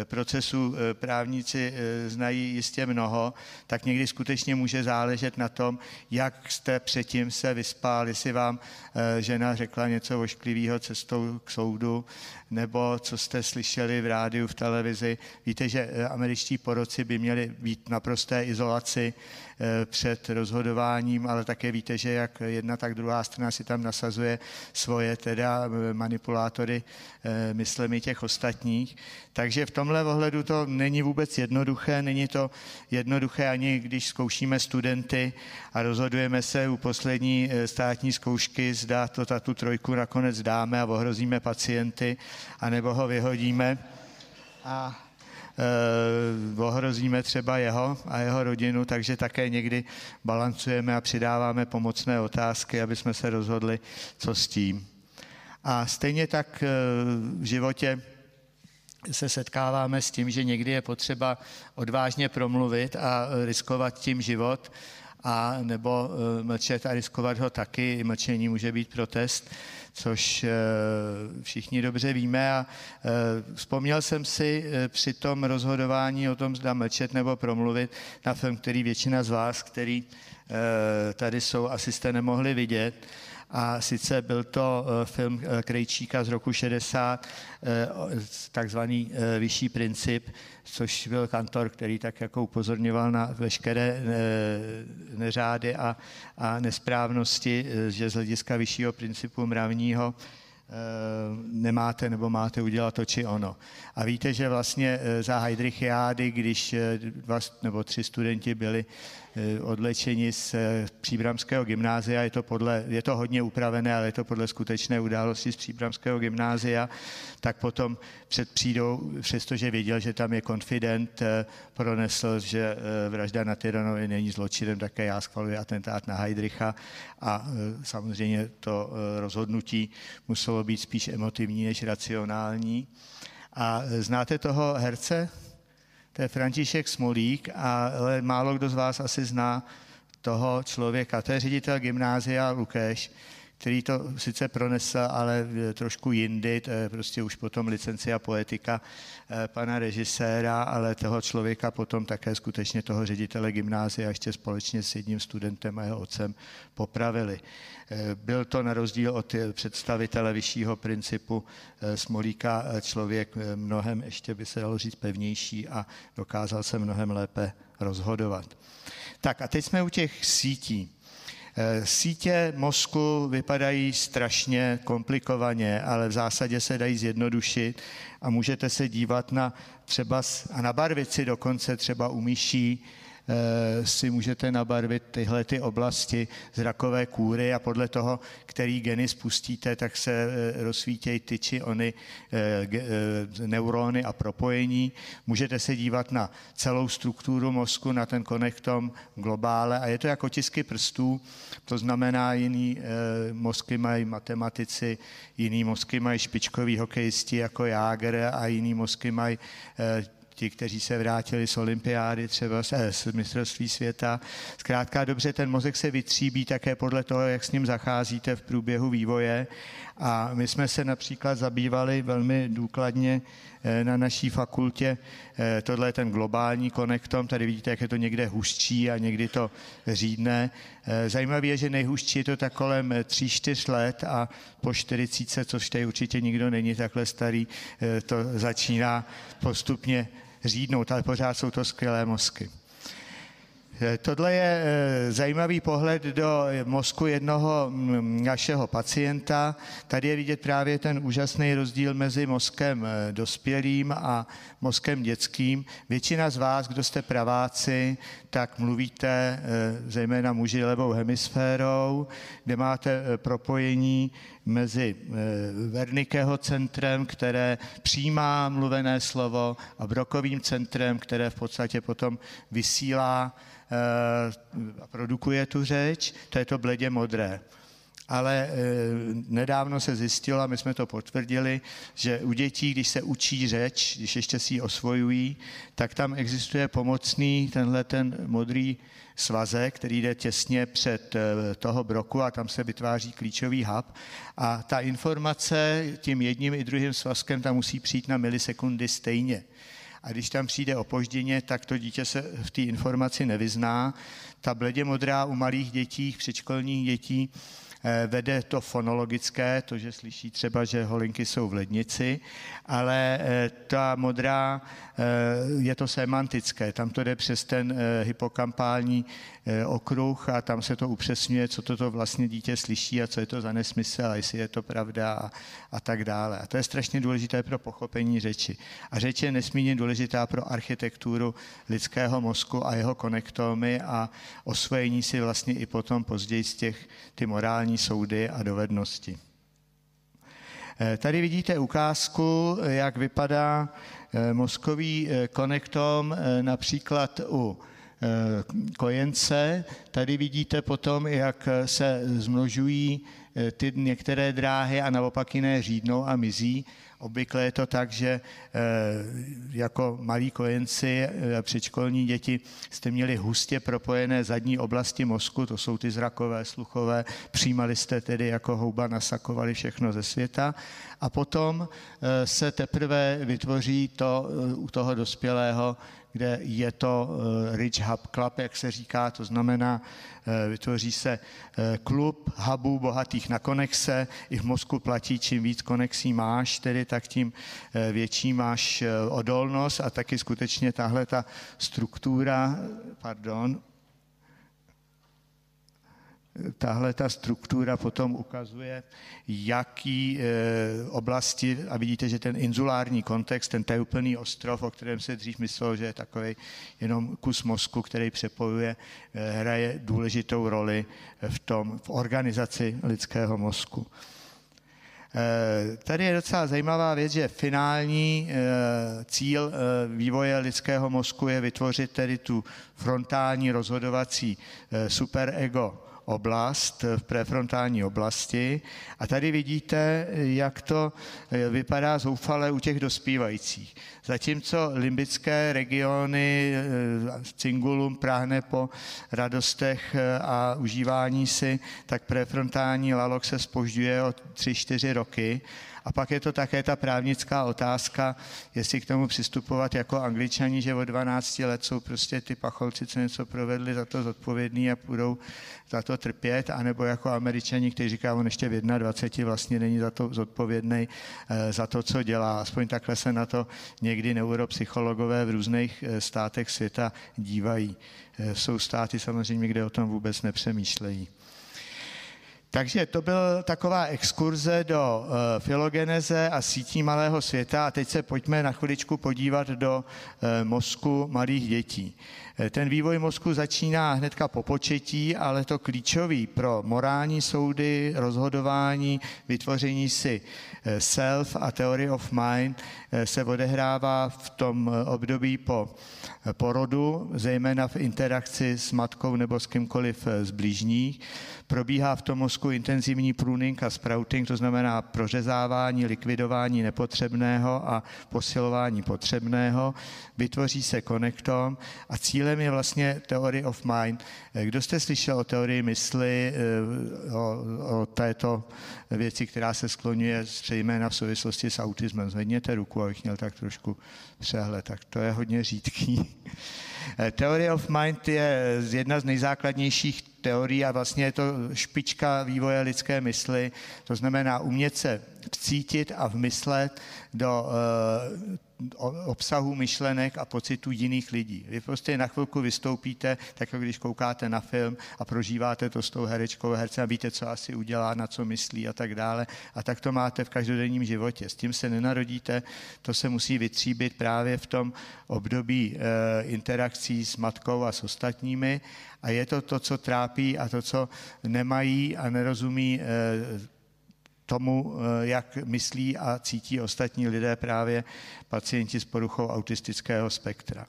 procesů právníci znají jistě mnoho, tak někdy skutečně může záležet na tom, jak jste předtím se vyspal, jestli vám žena řekla něco ošklivého cestou k soudu, nebo co jste slyšeli v rádiu, v televizi. Víte, že eh, američtí poroci by měli být naprosté izolaci eh, před rozhodováním, ale také víte, že jak jedna, tak druhá strana si tam nasazuje svoje teda eh, manipulátory myslemi těch ostatních. Takže v tomhle ohledu to není vůbec jednoduché, není to jednoduché ani když zkoušíme studenty a rozhodujeme se u poslední státní zkoušky, zda to tu trojku nakonec dáme a ohrozíme pacienty, anebo ho vyhodíme a e, ohrozíme třeba jeho a jeho rodinu, takže také někdy balancujeme a přidáváme pomocné otázky, aby jsme se rozhodli, co s tím. A stejně tak e, v životě se setkáváme s tím, že někdy je potřeba odvážně promluvit a riskovat tím život, a nebo e, mlčet a riskovat ho taky. Mlčení může být protest což eh, všichni dobře víme. A eh, vzpomněl jsem si eh, při tom rozhodování o tom, zda mlčet nebo promluvit na film, který většina z vás, který tady jsou, asi jste nemohli vidět. A sice byl to film Krejčíka z roku 60, takzvaný Vyšší princip, což byl kantor, který tak jako upozorňoval na veškeré neřády a, a nesprávnosti, že z hlediska vyššího principu mravního Eh, nemáte nebo máte udělat to či ono. A víte, že vlastně eh, za Heidrichiády, když eh, dva nebo tři studenti byli odlečeni z Příbramského gymnázia, je to, podle, je to hodně upravené, ale je to podle skutečné události z Příbramského gymnázia, tak potom před přídou, přestože věděl, že tam je konfident, pronesl, že vražda na Tyranovi není zločinem, také já schvaluji atentát na Heidricha a samozřejmě to rozhodnutí muselo být spíš emotivní než racionální. A znáte toho herce? To je František Smolík, ale málo kdo z vás asi zná toho člověka. To je ředitel gymnázia Lukáš který to sice pronesl, ale trošku jindy, to je prostě už potom licencia poetika eh, pana režiséra, ale toho člověka potom také skutečně toho ředitele gymnázia ještě společně s jedním studentem a jeho otcem popravili. Eh, byl to na rozdíl od představitele vyššího principu eh, Smolíka člověk mnohem, ještě by se dalo říct, pevnější a dokázal se mnohem lépe rozhodovat. Tak a teď jsme u těch sítí. Eh, sítě mozku vypadají strašně komplikovaně, ale v zásadě se dají zjednodušit a můžete se dívat na třeba a na barvici dokonce třeba u myší, si můžete nabarvit tyhle ty oblasti zrakové kůry a podle toho, který geny spustíte, tak se eh, rozsvítějí ty či ony eh, neurony a propojení. Můžete se dívat na celou strukturu mozku, na ten konektom globále a je to jako otisky prstů, to znamená jiný mozky mají matematici, jiný mozky mají špičkový hokejisti jako Jáger a jiný mozky mají ti, kteří se vrátili z olympiády, třeba eh, z mistrovství světa. Zkrátka dobře, ten mozek se vytříbí také podle toho, jak s ním zacházíte v průběhu vývoje. A my jsme se například zabývali velmi důkladně eh, na naší fakultě. Eh, tohle je ten globální konektom, tady vidíte, jak je to někde hustší a někdy to řídne. Zajímavé je, že nejhustší je to tak kolem 3-4 let a po 40, což tady určitě nikdo není takhle starý, to začíná postupně řídnout, ale pořád jsou to skvělé mozky. Eh, tohle je eh, zajímavý pohled do mozku jednoho mm, našeho pacienta. Tady je vidět právě ten úžasný rozdíl mezi mozkem eh, dospělým a mozkem dětským. Většina z vás, kdo jste praváci, tak mluvíte zejména muži levou hemisférou, kde máte propojení mezi Wernickeho centrem, které přijímá mluvené slovo, a Brokovým centrem, které v podstatě potom vysílá a produkuje tu řeč, to je to bledě modré. Ale nedávno se zjistilo, a my jsme to potvrdili, že u dětí, když se učí řeč, když ještě si ji osvojují, tak tam existuje pomocný tenhle ten modrý svazek, který jde těsně před toho broku a tam se vytváří klíčový hub. A ta informace tím jedním i druhým svazkem tam musí přijít na milisekundy stejně. A když tam přijde opožděně, tak to dítě se v té informaci nevyzná. Ta bledě modrá u malých dětí, předškolních dětí, Eh, vede to fonologické, to, že slyší třeba, že holinky jsou v lednici, ale eh, ta modrá eh, je to semantické, tam to jde přes ten hypokampální okruh a tam se to upřesňuje, co toto vlastně dítě slyší a co je to za nesmysl a jestli je to pravda a, a tak dále. A to je strašně důležité pro pochopení řeči. A řeč je nesmírně důležitá pro architekturu lidského mozku a jeho konektomy a osvojení si vlastně i potom později z těch ty morální morální soudy a dovednosti. Eh, tady vidíte ukázku, jak vypadá eh, mozkový eh, konektom například u kojence. Tady vidíte potom, jak se zmnožují ty některé dráhy a naopak jiné řídnou a mizí. Obvykle je to tak, že eh, jako malí kojenci, eh, předškolní děti, jste měli hustě propojené zadní oblasti mozku, to jsou ty zrakové, sluchové, přijímali jste tedy jako houba, nasakovali všechno ze světa a potom eh, se teprve vytvoří to u toho dospělého kde je to eh, Rich Hub Club, jak se říká, to znamená, eh, vytvoří se eh, klub hubů bohatých na konexe. I v mozku platí, čím víc konexí máš, tedy tak tím větší máš odolnost a taky skutečně tahle ta struktura, pardon, tahle ta struktura potom ukazuje, jaký e, oblasti, a vidíte, že ten inzulární kontext, ten teplný ostrov, o kterém se dřív myslelo, že je takový jenom kus mozku, který přepojuje, e, hraje důležitou roli v tom, v organizaci lidského mozku. E, tady je docela zajímavá věc, že finální cíl vývoje lidského mozku je vytvořit tedy tu frontální rozhodovací superego oblast, v prefrontální oblasti. A tady vidíte, jak to eh, vypadá zoufale u těch dospívajících. Zatímco limbické regiony, eh, cingulum práhne po radostech eh, a užívání si, tak prefrontální lalok se spožďuje o 3-4 roky a pak je to také ta právnická otázka, jestli k tomu přistupovat jako angličani, že od 12 let jsou prostě ty pacholci, co něco provedli, za to zodpovědní a budou za to trpět, anebo jako američani, kteří říká, on ještě v 21 vlastně není za to zodpovědný eh, za to, co dělá. Aspoň takhle se na to někdy neuropsychologové v různých eh, státech světa dívají. Eh, jsou státy samozřejmě, kde o tom vůbec nepřemýšlejí. Takže to byla taková exkurze do uh, filogeneze a sítí malého světa a teď se pojďme na chviličku podívat do uh, mozku malých dětí. Uh, ten vývoj mozku začíná hnedka po početí, ale to klíčový pro morální soudy, rozhodování, vytvoření si self a theory of mind se odehrává v tom období po porodu, zejména v interakci s matkou nebo s kýmkoliv z blížních. Probíhá v tom mozku intenzivní pruning a sprouting, to znamená prořezávání, likvidování nepotřebného a posilování potřebného. Vytvoří se konektom a cílem je vlastně theory of mind. Kdo jste slyšel o teorii mysli, eh, o, o této věci, která se skloňuje zřejmě v souvislosti s autismem? Zvedněte ruku, abych měl tak trošku přehled. Tak to je hodně řídký. Eh, Theory of Mind je jedna z nejzákladnějších teorií a vlastně je to špička vývoje lidské mysli. To znamená umět se vcítit a vmyslet do uh, obsahu myšlenek a pocitů jiných lidí. Vy prostě na chvilku vystoupíte, tak jako když koukáte na film a prožíváte to s tou herečkou, hercem a víte, co asi udělá, na co myslí a tak dále. A tak to máte v každodenním životě. S tím se nenarodíte, to se musí vytříbit právě v tom období e, interakcí s matkou a s ostatními. A je to to, co trápí a to, co nemají a nerozumí e, tomu, eh, jak myslí a cítí ostatní lidé, právě pacienti s poruchou autistického spektra.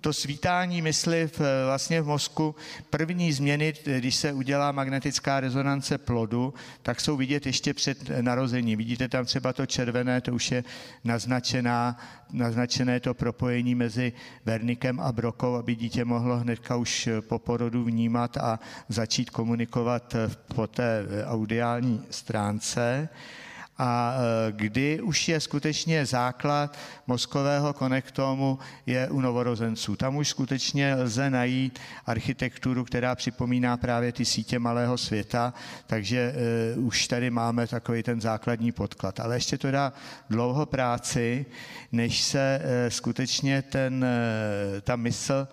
Eh, to svítání mysli v, vlastně v mozku, první změny, když se udělá magnetická rezonance plodu, tak jsou vidět ještě před narozením. Vidíte tam třeba to červené, to už je naznačená, naznačené to propojení mezi vernikem a brokou, aby dítě mohlo hnedka už po porodu vnímat a začít komunikovat po té audiální stránce a e, kdy už je skutečně základ mozkového konektomu je u novorozenců. Tam už skutečně lze najít architekturu, která připomíná právě ty sítě malého světa, takže uh, už tady máme takový ten základní podklad. Ale ještě to dá dlouho práci, než se uh, skutečně ten, ta mysl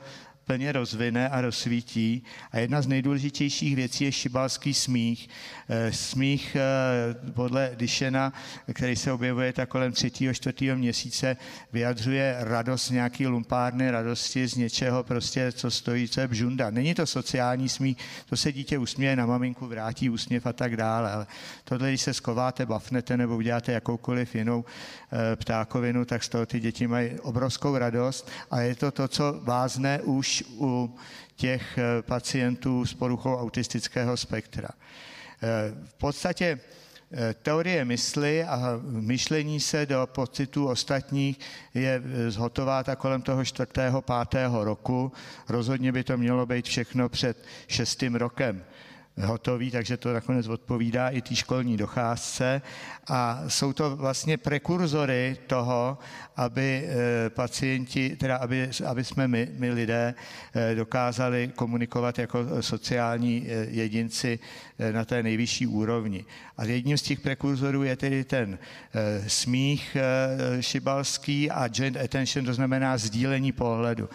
plně rozvine a rozsvítí. A jedna z nejdůležitějších věcí je šibalský smích. Eh, smích eh, podle Dyšena, který se objevuje tak kolem třetího, čtvrtého měsíce, vyjadřuje radost, nějaký lumpárny radosti z něčeho, prostě, co stojí, co je bžunda. Není to sociální smích, to se dítě usměje na maminku, vrátí úsměv a tak dále, ale tohle, když se skováte, bafnete nebo uděláte jakoukoliv jinou eh, ptákovinu, tak z toho ty děti mají obrovskou radost a je to to, co vázne už u těch eh, pacientů s poruchou autistického spektra. Eh, v podstatě eh, teorie mysli a myšlení se do pocitů ostatních je zhotová tak kolem toho čtvrtého, pátého roku. Rozhodně by to mělo být všechno před šestým rokem hotový, takže to nakonec odpovídá i té školní docházce. A jsou to vlastně prekurzory toho, aby eh, pacienti, teda aby, aby jsme my, my lidé eh, dokázali komunikovat jako sociální eh, jedinci na té nejvyšší úrovni. A jedním z těch prekurzorů je tedy ten smích šibalský a joint attention, to znamená sdílení pohledu.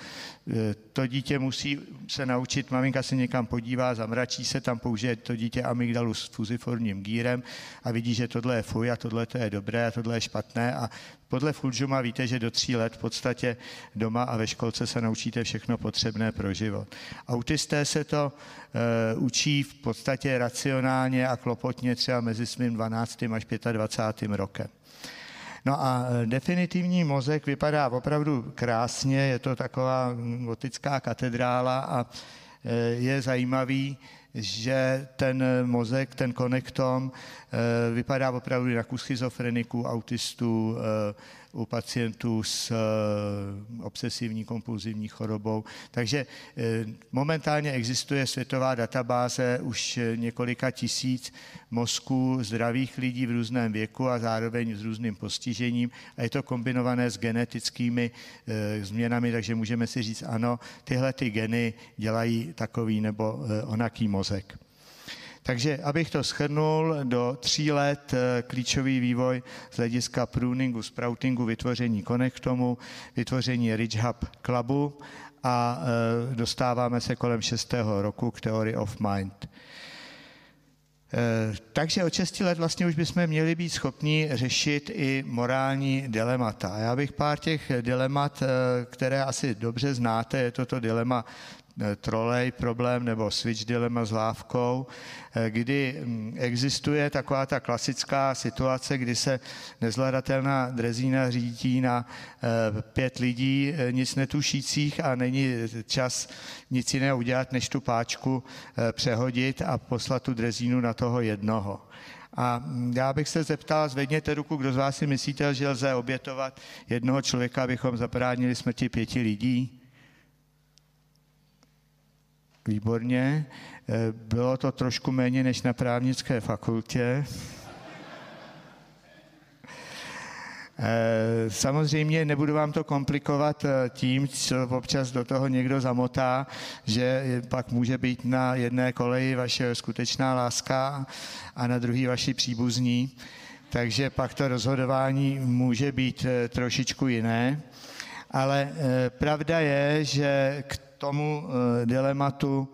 To dítě musí se naučit, maminka se někam podívá, zamračí se, tam použije to dítě amygdalu s fuziformním gírem a vidí, že tohle je fuj a tohle to je dobré a tohle je špatné a podle Fulžuma víte, že do tří let v podstatě doma a ve školce se naučíte všechno potřebné pro život. Autisté se to e, učí v podstatě racionálně a klopotně třeba mezi svým 12. až 25. rokem. No a e, definitivní mozek vypadá opravdu krásně, je to taková gotická katedrála a e, je zajímavý, že ten mozek, ten konektom eh, vypadá opravdu jako schizofreniků, autistů, u pacientů s eh, obsesivní kompulzivní chorobou. Takže momentálně existuje světová databáze už několika tisíc mozků zdravých lidí v různém věku a zároveň s různým postižením a je to kombinované s genetickými změnami, takže můžeme si říct, ano, tyhle ty geny dělají takový nebo onaký mozek. Takže abych to schrnul, do tří let eh, klíčový vývoj z hlediska pruningu, sproutingu, vytvoření konektomu, vytvoření Ridge Hub Clubu a eh, dostáváme se kolem šestého roku k Theory of Mind. Eh, takže od 6 let vlastně už bychom měli být schopni řešit i morální dilemata. Já bych pár těch dilemat, které asi dobře znáte, je to to dilema trolej problém nebo switch dilema s lávkou, eh, kdy mm, existuje taková ta klasická situace, kdy se nezvladatelná drezína řídí na eh, pět lidí nic netušících a není čas nic jiného udělat, než tu páčku přehodit a poslat tu drezínu na toho jednoho. A mm, já bych se zeptal, zvedněte ruku, kdo z vás si myslíte, že lze obětovat jednoho člověka, abychom zabránili smrti pěti lidí? Výborně. Eh, bylo to trošku méně než na právnické fakultě. Eh, samozřejmě nebudu vám to komplikovat eh, tím, co občas do toho někdo zamotá, že pak může být na jedné koleji vaše skutečná láska a na druhý vaši příbuzní, takže pak to rozhodování může být trošičku jiné. Ale pravda je, že k tomu dilematu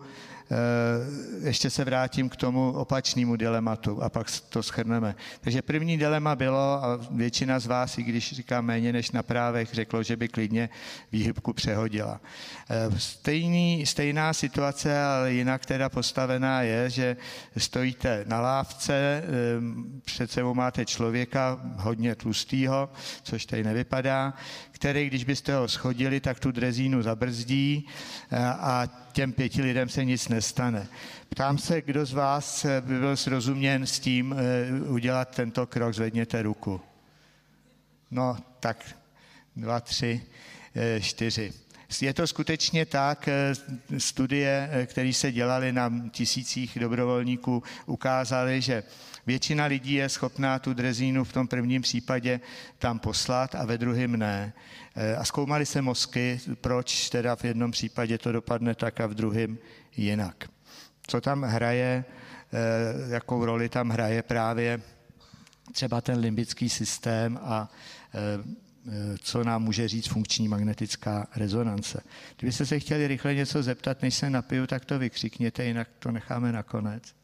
ještě se vrátím k tomu opačnému dilematu a pak to schrneme. Takže první dilema bylo, a většina z vás, i když říká méně než na právech, řeklo, že by klidně výhybku přehodila. Stejný, stejná situace, ale jinak teda postavená je, že stojíte na lávce, před sebou máte člověka hodně tlustýho, což tady nevypadá, který, když byste ho schodili, tak tu drezínu zabrzdí eh, a těm pěti lidem se nic nestane. Ptám se, kdo z vás by byl srozuměn s tím eh, udělat tento krok, zvedněte ruku. No, tak dva, tři, eh, čtyři. Je to skutečně tak, studie, které se dělaly na tisících dobrovolníků, ukázaly, že Většina lidí je schopná tu drezínu v tom prvním případě tam poslat a ve druhém ne. E, a zkoumali se mozky, proč teda v jednom případě to dopadne tak a v druhém jinak. Co tam hraje, e, jakou roli tam hraje právě třeba ten limbický systém a e, co nám může říct funkční magnetická rezonance. Kdybyste se chtěli rychle něco zeptat, než se napiju, tak to vykřikněte, jinak to necháme nakonec.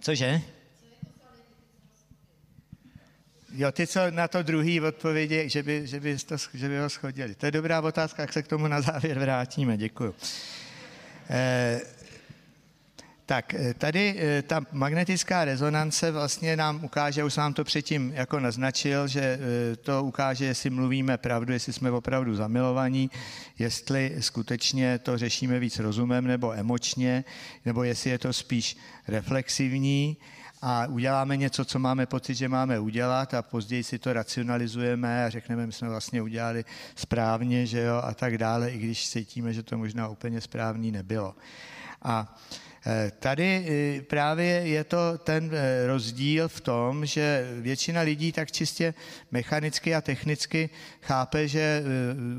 Cože? Jo, ty, co na to druhý odpovědi, že by, že, by to, že by ho schodili. To je dobrá otázka, jak se k tomu na závěr vrátíme. Děkuji. Eh, tak eh, tady eh, ta magnetická rezonance vlastně nám ukáže, už jsem vám to předtím jako naznačil, že eh, to ukáže, jestli mluvíme pravdu, jestli jsme opravdu zamilovaní, jestli skutečně to řešíme víc rozumem nebo emočně, nebo jestli je to spíš reflexivní a uděláme něco, co máme pocit, že máme udělat a později si to racionalizujeme a řekneme, my jsme vlastně udělali správně, že jo, a tak dále, i když cítíme, že to možná úplně správný nebylo. A tady eh, právě je to ten eh, rozdíl v tom, že většina lidí tak čistě mechanicky a technicky chápe, že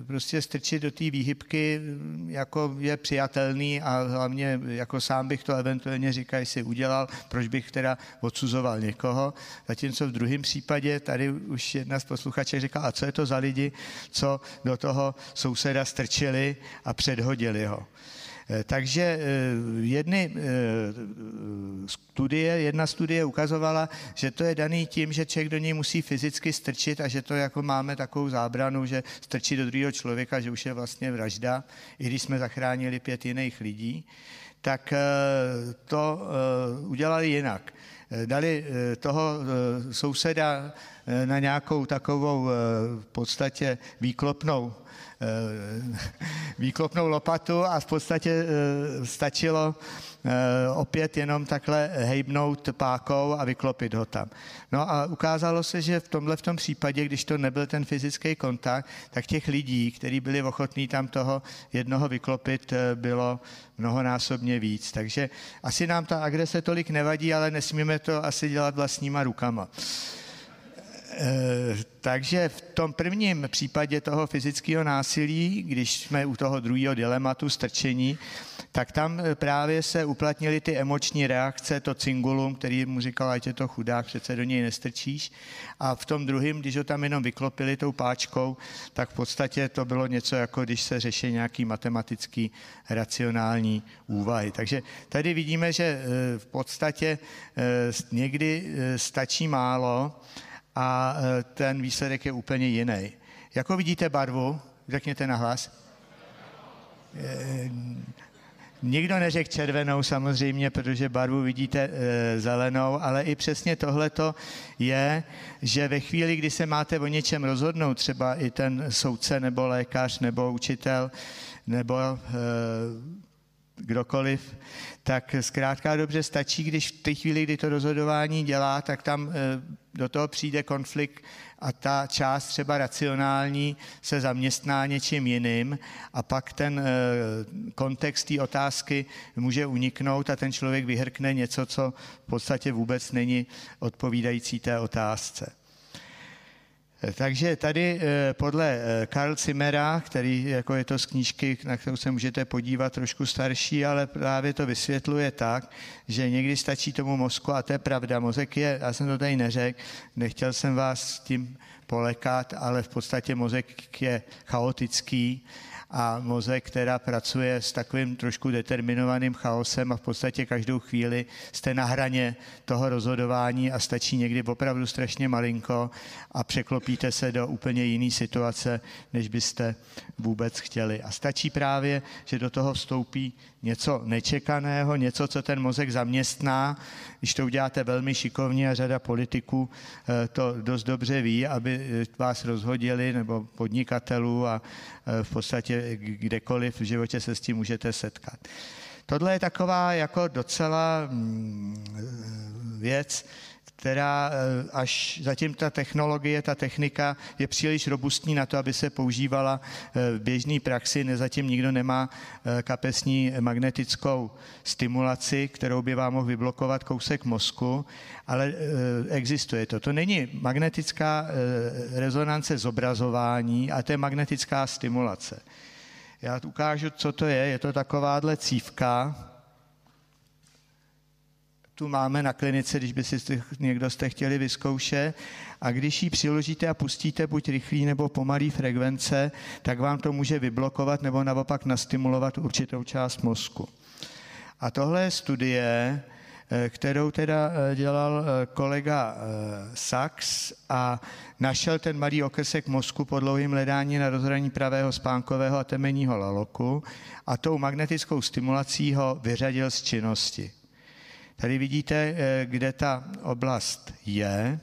prostě strčit do té výhybky mm, jako je přijatelný a hlavně jako sám bych to eventuálně říkal, si udělal, proč bych teda odsuzoval někoho. Zatímco v druhém případě tady už jedna z posluchaček říkala, a co je to za lidi, co do toho souseda strčili a předhodili ho. Eh, takže eh, jedny eh, studie, jedna studie ukazovala, že to je daný tím, že člověk do něj musí fyzicky strčit a že to jako máme takovou zábranu, že strčí do druhého člověka, že už je vlastně vražda, i když jsme zachránili pět jiných lidí, tak to udělali jinak. Dali toho souseda na nějakou takovou v podstatě výklopnou Eh, *laughs* výklopnou lopatu a v podstatě eh, stačilo eh, opět jenom takhle hejbnout pákou a vyklopit ho tam. No a ukázalo se, že v tomhle v tom případě, když to nebyl ten fyzický kontakt, tak těch lidí, kteří byli ochotní tam toho jednoho vyklopit, bylo mnohonásobně víc. Takže asi nám ta agrese tolik nevadí, ale nesmíme to asi dělat vlastníma rukama. Eh, takže v tom prvním případě toho fyzického násilí, když jsme u toho druhého dilematu strčení, tak tam eh, právě se uplatnily ty emoční reakce, to cingulum, který mu říkal, ať je to chudák, přece do něj nestrčíš. A v tom druhém, když ho tam jenom vyklopili tou páčkou, tak v podstatě to bylo něco jako když se řeší nějaký matematický racionální úvahy. Takže tady vidíme, že eh, v podstatě někdy stačí málo, a e, ten výsledek je úplně jiný. Jako vidíte barvu? Řekněte nahlas. E, nikdo neřekl červenou samozřejmě, protože barvu vidíte e, zelenou, ale i přesně tohleto je, že ve chvíli, kdy se máte o něčem rozhodnout, třeba i ten soudce nebo lékař nebo učitel nebo e, kdokoliv, tak zkrátka dobře stačí, když v té chvíli, kdy to rozhodování dělá, tak tam eh, do toho přijde konflikt a ta část třeba racionální se zaměstná něčím jiným a pak ten eh, kontext té otázky může uniknout a ten člověk vyhrkne něco, co v podstatě vůbec není odpovídající té otázce. Takže tady eh, podle eh, Karl Zimmera, který jako je to z knížky, na kterou se můžete podívat, trošku starší, ale právě to vysvětluje tak, že někdy stačí tomu mozku, a to je pravda, mozek je, já jsem to tady neřekl, nechtěl jsem vás tím polekat, ale v podstatě mozek je chaotický a mozek, která pracuje s takovým trošku determinovaným chaosem a v podstatě každou chvíli jste na hraně toho rozhodování a stačí někdy opravdu strašně malinko a překlopíte se do úplně jiné situace, než byste vůbec chtěli. A stačí právě, že do toho vstoupí něco nečekaného, něco, co ten mozek zaměstná. Když to uděláte velmi šikovně a řada politiků eh, to dost dobře ví, aby vás rozhodili, nebo podnikatelů a eh, v podstatě kdekoliv v životě se s tím můžete setkat. Tohle je taková jako docela mm, věc, která eh, až zatím ta technologie, ta technika je příliš robustní na to, aby se používala eh, v běžné praxi. Nezatím nikdo nemá eh, kapesní magnetickou stimulaci, kterou by vám mohl vyblokovat kousek mozku, ale existuje to. To není magnetická rezonance zobrazování, a to je magnetická stimulace. Já ukážu, co to je. Je to takováhle cívka, tu máme na klinice, když by si někdo jste chtěli vyzkoušet. A když ji přiložíte a pustíte buď rychlý nebo pomalý frekvence, tak vám to může vyblokovat nebo naopak nastimulovat určitou část mozku. A tohle je studie, eh, kterou teda eh, dělal eh, kolega Sachs a našel ten malý okrsek mozku po dlouhým hledání na rozhraní pravého spánkového a temenního laloku a tou magnetickou stimulací ho vyřadil z činnosti. Tady vidíte, eh, kde ta oblast je.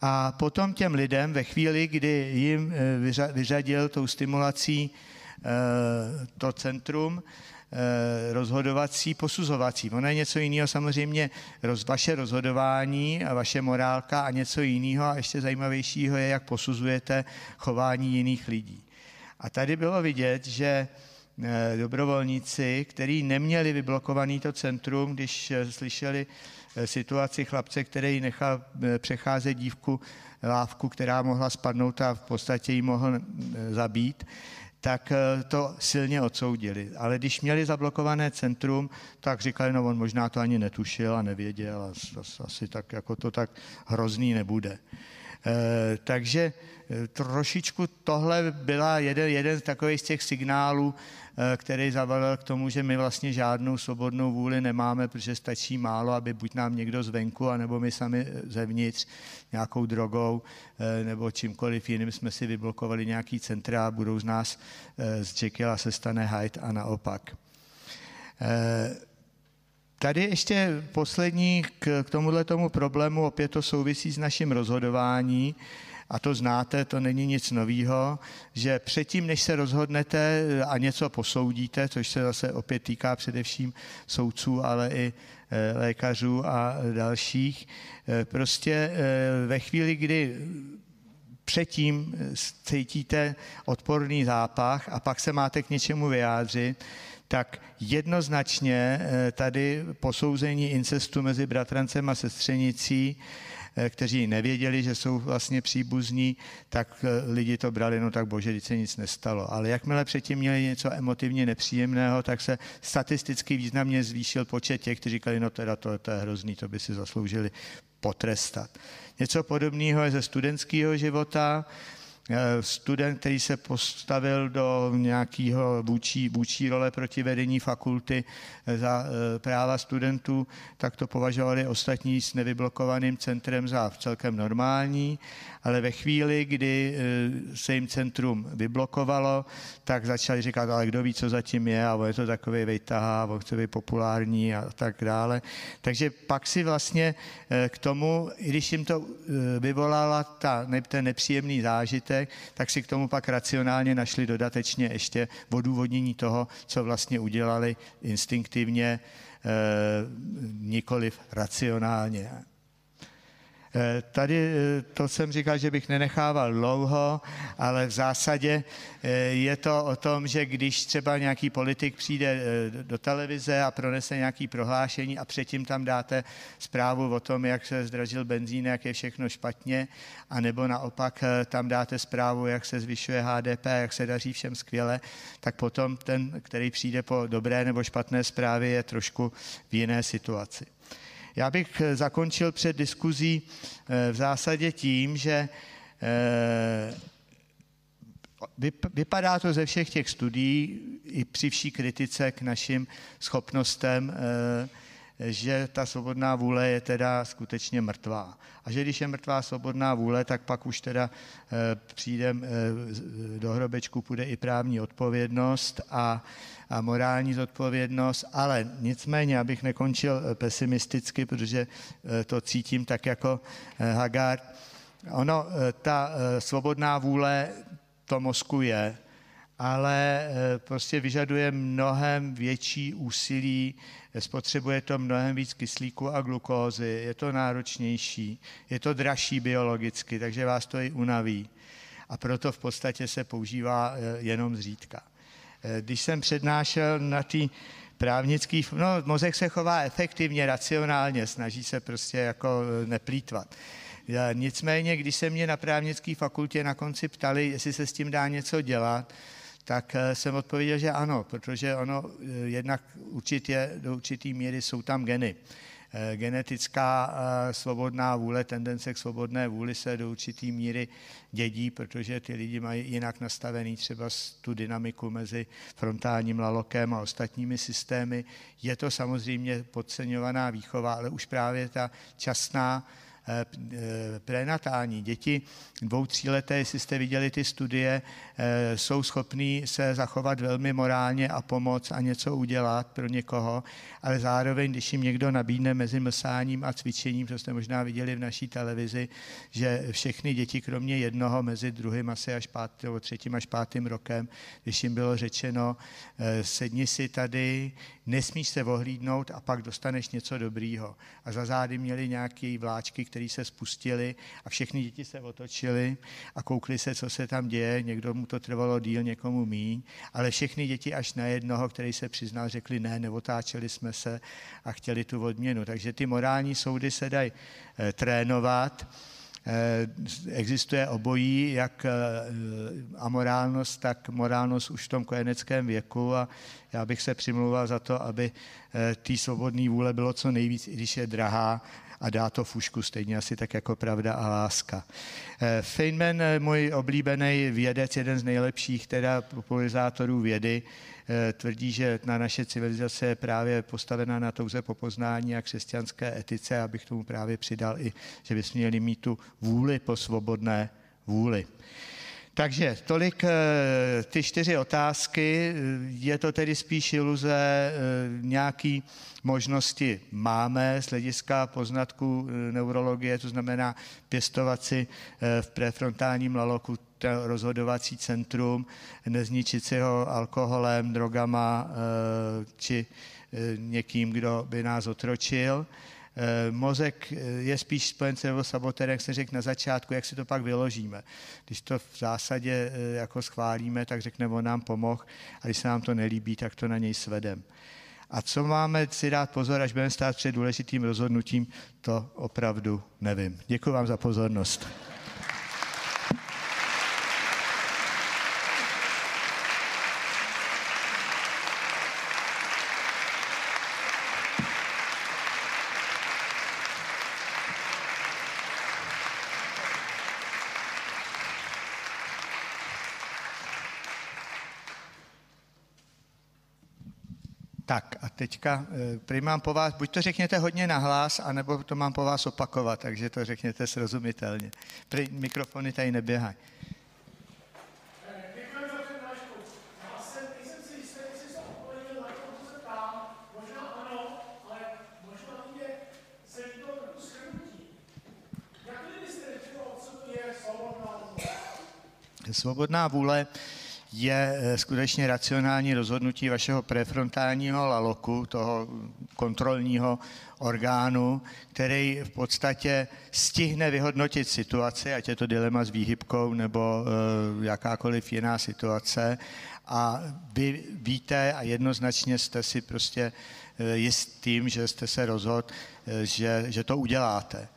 A potom těm lidem ve chvíli, kdy jim eh, vyřadil tou stimulací eh, to centrum, rozhodovací, posuzovací. Ono je něco jiného samozřejmě roz, vaše rozhodování a vaše morálka a něco jiného a ještě zajímavějšího je, jak posuzujete chování jiných lidí. A tady bylo vidět, že dobrovolníci, kteří neměli vyblokovaný to centrum, když eh, slyšeli eh, situaci chlapce, který nechal přecházet dívku lávku, která mohla spadnout a v podstatě ji mohl zabít, tak to silně odsoudili. Ale když měli zablokované centrum, tak říkali, no on možná to ani netušil a nevěděl a asi tak jako to tak hrozný nebude. Takže trošičku tohle byla jeden, jeden z takových z těch signálů, Eh, který zavedl k tomu, že my vlastně žádnou svobodnou vůli nemáme, protože stačí málo, aby buď nám někdo zvenku, anebo my sami zevnitř nějakou drogou eh, nebo čímkoliv jiným jsme si vyblokovali nějaký centra a budou z nás eh, z Jekyll se stane Hyde a naopak. Tady ještě poslední k, k tomuhle tomu problému, opět to souvisí s naším rozhodování a to znáte, to není nic nového, že předtím, než se rozhodnete a něco posoudíte, což se zase opět týká především soudců, ale i eh, lékařů a dalších, eh, prostě eh, ve chvíli, kdy předtím cítíte odporný zápach a pak se máte k něčemu vyjádřit, tak jednoznačně tady posouzení incestu mezi bratrancem a sestřenicí Eh, kteří nevěděli, že jsou vlastně příbuzní, tak eh, lidi to brali, no tak bože, se nic nestalo. Ale jakmile předtím měli něco emotivně nepříjemného, tak se statisticky významně zvýšil počet těch, kteří říkali, no teda to, to je hrozný, to by si zasloužili potrestat. Něco podobného je ze studentského života. Eh, student, který se postavil do nějakého vůči, vůči role proti vedení fakulty eh, za eh, práva studentů, tak to považovali ostatní s nevyblokovaným centrem za celkem normální, ale ve chvíli, kdy se jim centrum vyblokovalo, tak začali říkat, ale kdo ví, co zatím je, a je to takový vejtahá, on chce být populární a tak dále. Takže pak si vlastně k tomu, i když jim to vyvolala ta, ten nepříjemný zážitek, tak si k tomu pak racionálně našli dodatečně ještě odůvodnění toho, co vlastně udělali instinktivně, eh, nikoliv racionálně. Eh, tady eh, to jsem říkal, že bych nenechával dlouho, ale v zásadě eh, je to o tom, že když třeba nějaký politik přijde do televize a pronese nějaký prohlášení a předtím tam dáte zprávu o tom, jak se zdražil benzín, jak je všechno špatně, anebo naopak tam dáte zprávu, jak se zvyšuje HDP, jak se daří všem skvěle, tak potom ten, který přijde po dobré nebo špatné zprávě, je trošku v jiné situaci. Já bych eh, zakončil před diskuzí eh, v zásadě tím, že eh, vypadá to ze všech těch studií i při vší kritice k našim schopnostem, že ta svobodná vůle je teda skutečně mrtvá. A že když je mrtvá svobodná vůle, tak pak už teda přijde do hrobečku, půjde i právní odpovědnost a a morální zodpovědnost, ale nicméně, abych nekončil eh, pesimisticky, protože eh, to cítím tak jako eh, Hagar, ono, ta svobodná vůle to mozku je, ale prostě vyžaduje mnohem větší úsilí, spotřebuje to mnohem víc kyslíku a glukózy, je to náročnější, je to dražší biologicky, takže vás to i unaví. A proto v podstatě se používá jenom zřídka. Eh, když jsem přednášel na té právnický, no mozek se chová efektivně, racionálně, snaží se prostě jako eh, neplýtvat. Nicméně, když se mě na právnické fakultě na konci ptali, jestli se s tím dá něco dělat, tak eh, jsem odpověděl, že ano, protože ono jednak určitě do určitý míry jsou tam geny. Eh, genetická eh, svobodná vůle, tendence k svobodné vůli se do určitý míry dědí, protože ty lidi mají jinak nastavený třeba tu dynamiku mezi frontálním lalokem a ostatními systémy. Je to samozřejmě podceňovaná výchova, ale už právě ta časná Eh, prenatální děti, dvou, tříleté, jestli jste viděli ty studie, eh, jsou schopní se zachovat velmi morálně a pomoct a něco udělat pro někoho, ale zároveň, když jim někdo nabídne mezi mlsáním a cvičením, to jste možná viděli v naší televizi, že všechny děti, kromě jednoho, mezi druhým asi až pátým, třetím až pátým rokem, když jim bylo řečeno, eh, sedni si tady, nesmíš se ohlídnout a pak dostaneš něco dobrýho. A za zády měli nějaké vláčky, které se spustily a všechny děti se otočily a koukli se, co se tam děje. Někdo mu to trvalo díl, někomu míň, ale všechny děti až na jednoho, který se přiznal, řekli ne, neotáčeli jsme se a chtěli tu odměnu. Takže ty morální soudy se dají eh, trénovat existuje obojí, jak eh, amorálnost, tak morálnost už v tom kojeneckém věku. A já bych se přimlouval za to, aby eh, té svobodné vůle bylo co nejvíc, i když je drahá a dá to fušku stejně asi tak jako pravda a láska. Feynman, můj oblíbený vědec, jeden z nejlepších teda popularizátorů vědy, Eh, tvrdí, že na naše civilizace je právě postavena na touze po poznání a křesťanské etice, abych tomu právě přidal i, že bychom měli mít tu vůli po svobodné vůli. Takže tolik eh, ty čtyři otázky. Je to tedy spíš iluze, eh, nějaký možnosti máme z hlediska poznatku neurologie, to znamená pěstovat si v prefrontálním laloku rozhodovací centrum, nezničit si ho alkoholem, drogama eh, či eh, někým, kdo by nás otročil. Eh, mozek je spíš spojen s sabotérem, jak se řekl na začátku, jak si to pak vyložíme. Když to v zásadě jako schválíme, tak řekne, on nám pomohl a když se nám to nelíbí, tak to na něj svedem. A co máme si dát pozor, až budeme stát před důležitým rozhodnutím, to opravdu nevím. Děkuji vám za pozornost. Tak a teďka eh, prý mám po vás, buď to řekněte hodně nahlas, anebo to mám po vás opakovat, takže to řekněte srozumitelně. Prý mikrofony tady neběhají. Svobodná vůle je eh, skutečně racionální rozhodnutí vašeho prefrontálního laloku, toho kontrolního orgánu, který v podstatě stihne vyhodnotit situaci, ať je to dilema s výhybkou nebo eh, jakákoliv jiná situace. A vy víte a jednoznačně jste si prostě eh, jistým, že jste se rozhodl, že, že to uděláte.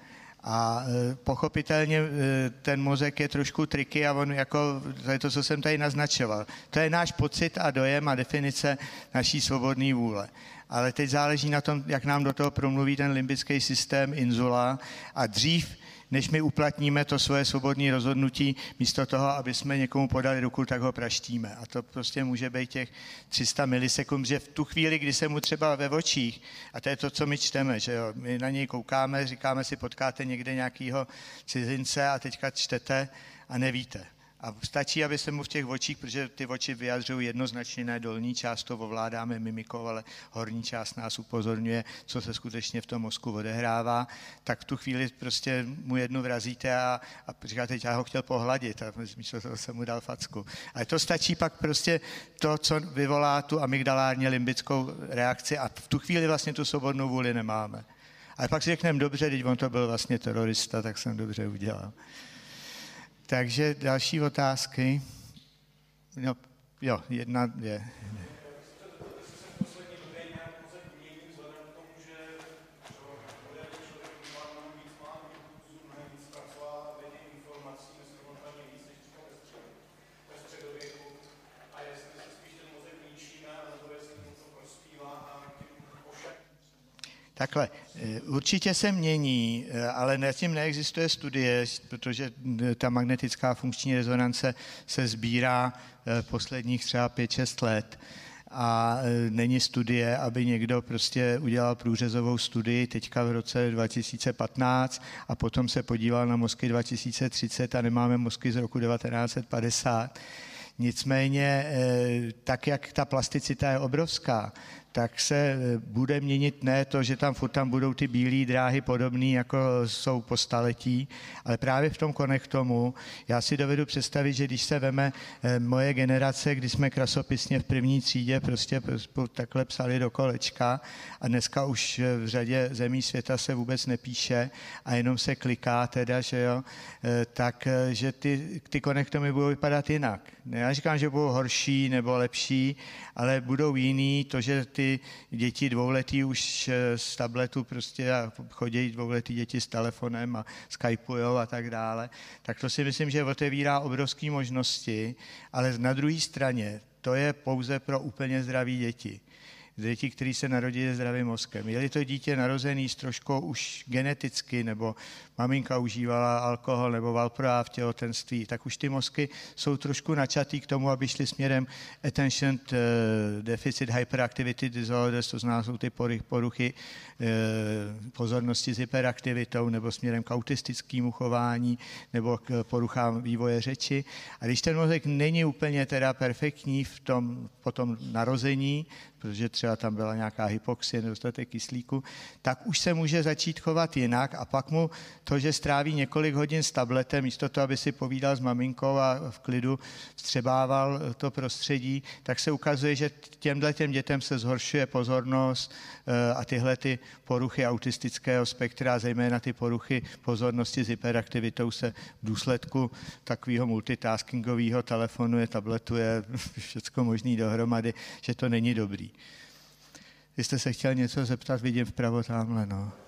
A e, pochopitelně e, ten mozek je trošku triky a on jako, to je to, co jsem tady naznačoval. To je náš pocit a dojem a definice naší svobodné vůle. Ale teď záleží na tom, jak nám do toho promluví ten limbický systém inzula a dřív, než my uplatníme to svoje svobodné rozhodnutí, místo toho, aby jsme někomu podali ruku, tak ho praštíme. A to prostě může být těch 300 milisekund, že v tu chvíli, kdy se mu třeba ve očích, a to je to, co my čteme, že jo, my na něj koukáme, říkáme si, potkáte někde nějakého cizince a teďka čtete a nevíte. A stačí, aby se mu v těch očích, protože ty oči vyjadřují jednoznačně ne dolní část, to ovládáme mimikou, ale horní část nás upozorňuje, co se skutečně v tom mozku odehrává, tak v tu chvíli prostě mu jednu vrazíte a, a říkáte, já ho chtěl pohladit a místo toho jsem mu dal facku. Ale to stačí pak prostě to, co vyvolá tu amygdalárně limbickou reakci a v tu chvíli vlastně tu svobodnou vůli nemáme. Ale pak si řekneme, dobře, teď on to byl vlastně terorista, tak jsem dobře udělal. Takže další otázky. No, jo, jedna, dvě. Takhle, určitě se mění, eh, ale na tím neexistuje studie, protože eh, ta magnetická funkční rezonance se sbírá posledních třeba 5-6 let a není studie, aby někdo prostě udělal průřezovou studii teďka v roce 2015 a potom se podíval na mozky 2030 a nemáme mozky z roku 1950. Nicméně, tak jak ta plasticita je obrovská, tak se eh, bude měnit ne to, že tam furt tam budou ty bílé dráhy podobné, jako jsou po staletí, ale právě v tom konektomu já si dovedu představit, že když se veme eh, moje generace, kdy jsme krasopisně v první třídě prostě takhle psali do kolečka a dneska už eh, v řadě zemí světa se vůbec nepíše a jenom se kliká teda, že jo, tak že ty, ty konektomy budou vypadat jinak. Já říkám, že budou horší nebo lepší, ale budou jiný, to, že ty děti dvouletí už z tabletu prostě chodí dvouletí děti s telefonem a skypujou a tak dále, tak to si myslím, že otevírá obrovské možnosti, ale na druhé straně to je pouze pro úplně zdraví děti. Děti, které se narodí se zdravým mozkem. Je-li to dítě narozený s troškou už geneticky, nebo maminka užívala alkohol nebo valproá v těhotenství, tak už ty mozky jsou trošku načatý k tomu, aby šli směrem attention eh, deficit hyperactivity disorders, to znamená, jsou ty poruchy eh, pozornosti s hyperaktivitou, nebo směrem k autistickému chování, nebo k poruchám vývoje řeči. A když ten mozek není úplně teda perfektní v tom, po tom narození, protože třeba tam byla nějaká hypoxie, nedostatek kyslíku, tak už se může začít chovat jinak a pak mu to, že stráví několik hodin s tabletem, místo toho, aby si povídal s maminkou a v klidu vstřebával to prostředí, tak se ukazuje, že těmhle těm dětem se zhoršuje pozornost eh, a tyhle ty poruchy autistického spektra, zejména ty poruchy pozornosti s hyperaktivitou se v důsledku takového multitaskingového telefonu je, tabletu je *laughs* všechno možný dohromady, že to není dobrý. Vy jste se chtěl něco zeptat, vidím vpravo tamhle, no.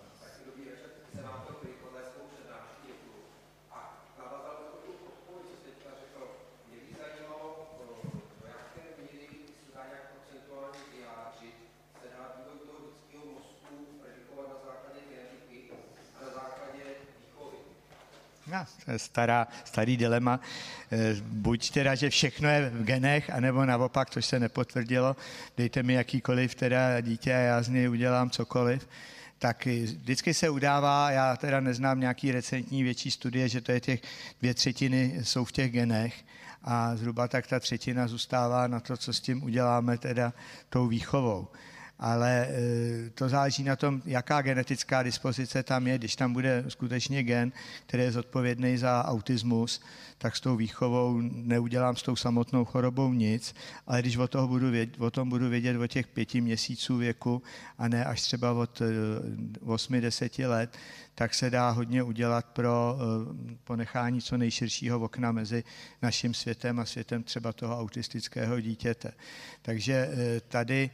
Stará, starý dilema. Eh, buď teda, že všechno je v genech, anebo naopak, což se nepotvrdilo. Dejte mi jakýkoliv teda dítě a já z něj udělám cokoliv tak vždycky se udává, já teda neznám nějaký recentní větší studie, že to je těch dvě třetiny jsou v těch genech a zhruba tak ta třetina zůstává na to, co s tím uděláme teda tou výchovou ale e, to záleží na tom, jaká genetická dispozice tam je. Když tam bude skutečně gen, který je zodpovědný za autismus, tak s tou výchovou neudělám s tou samotnou chorobou nic, ale když o, toho budu vědět, o tom budu vědět o těch pěti měsíců věku a ne až třeba od 8-10 e, let, tak se dá hodně udělat pro e, ponechání co nejširšího okna mezi naším světem a světem třeba toho autistického dítěte. Takže tady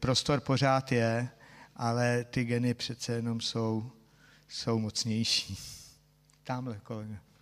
prostor pořád je, ale ty geny přece jenom jsou, jsou mocnější. Tamhle kolega.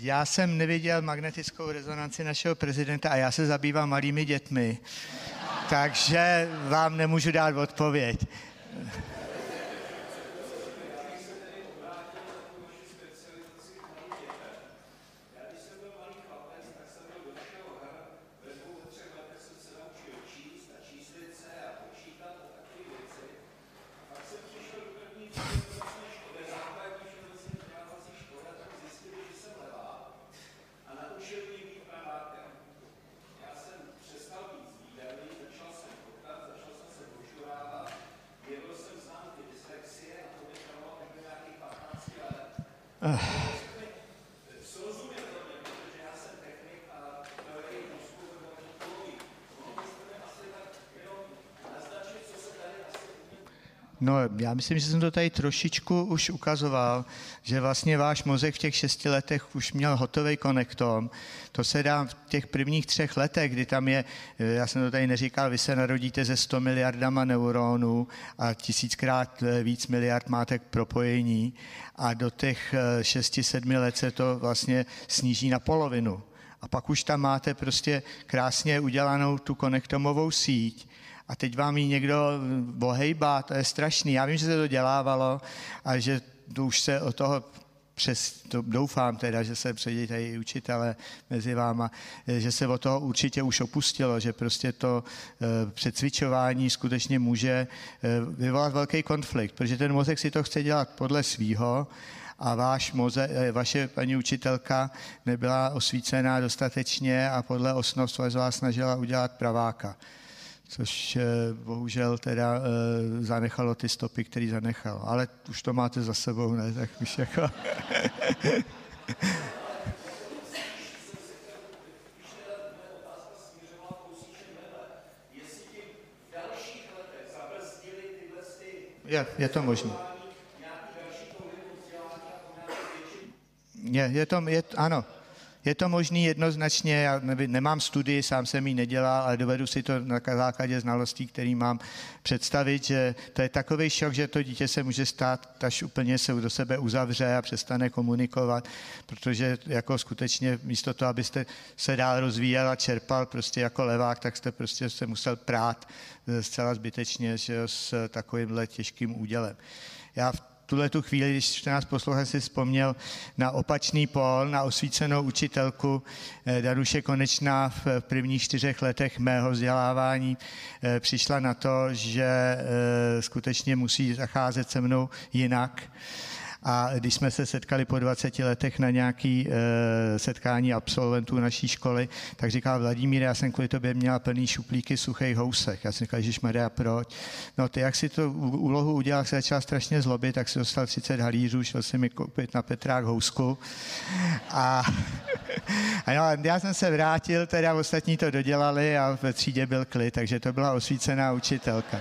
Já jsem neviděl magnetickou rezonanci našeho prezidenta a já se zabývám malými dětmi, takže vám nemůžu dát odpověď. No, já myslím, že jsem to tady trošičku už ukazoval, že vlastně váš mozek v těch šesti letech už měl hotový konektom. To se dá v těch prvních třech letech, kdy tam je, já jsem to tady neříkal, vy se narodíte ze 100 miliardama neuronů a tisíckrát víc miliard máte k propojení a do těch 6-7 let se to vlastně sníží na polovinu. A pak už tam máte prostě krásně udělanou tu konektomovou síť, a teď vám ji někdo bohejbá, to je strašný. Já vím, že se to dělávalo a že to už se o toho přes, to doufám teda, že se předějí učitele mezi váma, že se o toho určitě už opustilo, že prostě to e, přecvičování skutečně může e, vyvolat velký konflikt, protože ten mozek si to chce dělat podle svýho a váš moze, e, vaše paní učitelka nebyla osvícená dostatečně a podle osnov z vás snažila udělat praváka což eh, bohužel teda eh, zanechalo ty stopy, který zanechal. Ale už to máte za sebou, ne? Tak už jako... Je, je to možné. Je, je to, je, ano, je to možný jednoznačně, já nemám studii, sám jsem ji nedělal, ale dovedu si to na základě znalostí, který mám představit, že to je takový šok, že to dítě se může stát, až úplně se do sebe uzavře a přestane komunikovat, protože jako skutečně místo toho, abyste se dál rozvíjel a čerpal prostě jako levák, tak jste prostě se musel prát zcela zbytečně že s takovýmhle těžkým údělem. Já v tuhle tu chvíli, když nás poslouchal, si vzpomněl na opačný pol, na osvícenou učitelku eh, Daruše Konečná v prvních čtyřech letech mého vzdělávání eh, přišla na to, že eh, skutečně musí zacházet se mnou jinak a když jsme se setkali po 20 letech na nějaký e, setkání absolventů naší školy, tak říkal Vladimír, já jsem kvůli tobě měla plný šuplíky suchých housek. Já jsem říkal, že Maria, proč? No ty, jak si to úlohu udělal, se začal strašně zlobit, tak si dostal 30 halířů, šel jsem mi koupit na Petrák housku. A, a no, já jsem se vrátil, teda ostatní to dodělali a ve třídě byl klid, takže to byla osvícená učitelka.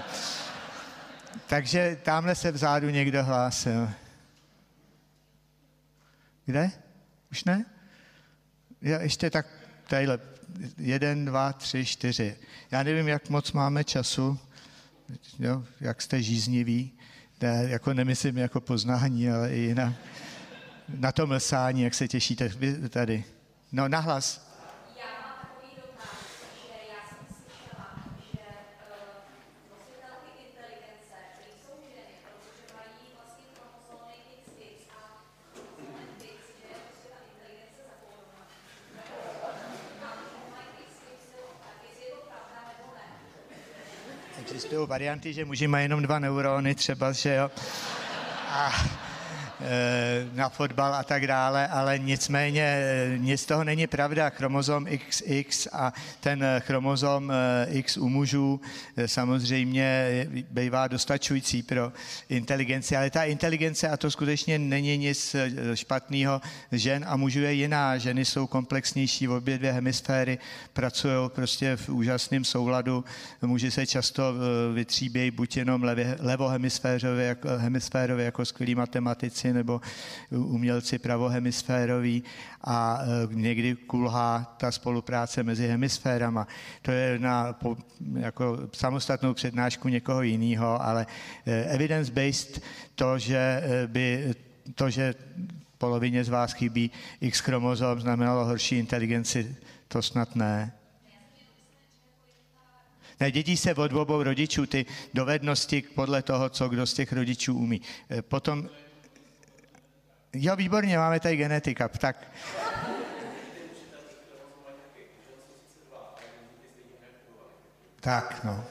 Takže tamhle se vzadu někdo hlásil. Kde? Už ne? Já ještě tak tadyhle. Jeden, dva, tři, čtyři. Já nevím, jak moc máme času, jo, jak jste žízniví. Ne, jako nemyslím jako poznání, ale i na, na to mlsání, jak se těšíte tady. No, nahlas. Existují varianty, že muži mají jenom dva neurony třeba, že jo. A, na fotbal a tak dále, ale nicméně e, nic z toho není pravda. Chromozom XX a ten chromozom e, X u mužů samozřejmě bývá dostačující pro inteligenci, ale ta inteligence, a to skutečně není nic špatného, žen a mužů je jiná. Ženy jsou komplexnější, v obě dvě hemisféry pracují prostě v úžasném souladu. Muži se často vytříbějí buď jenom levohemisférově jako, hemisférově jako skvělí matematici, nebo umělci pravohemisféroví a e, někdy kulhá ta spolupráce mezi hemisférama. To je na jako samostatnou přednášku někoho jiného, ale e, evidence-based to, že e, by to, že polovině z vás chybí X chromozom, znamenalo horší inteligenci, to snad ne. Ne, dědí se od obou rodičů ty dovednosti podle toho, co kdo z těch rodičů umí. Eh, potom, jo, výborně, máme tady genetika, tak... Tak, no.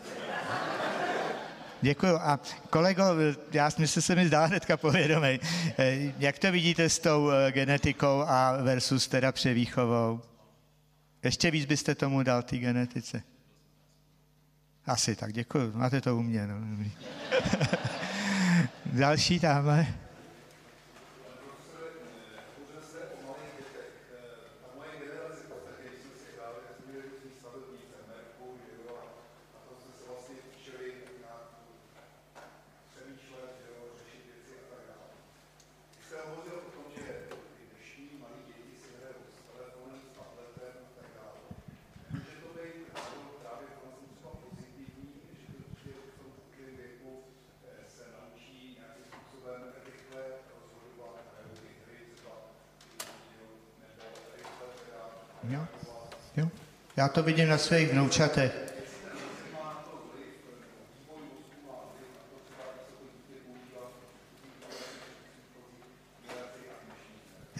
Děkuju. A kolego, já myslím, se mi zdá hnedka povědomý. Eh, jak to vidíte s tou eh, genetikou a versus teda převýchovou? Ještě víc byste tomu dal té genetice? Asi tak, děkuji. Máte to u mě. No. *laughs* Další tamhle. Jo, jo. Já to vidím na svých vnoučatech.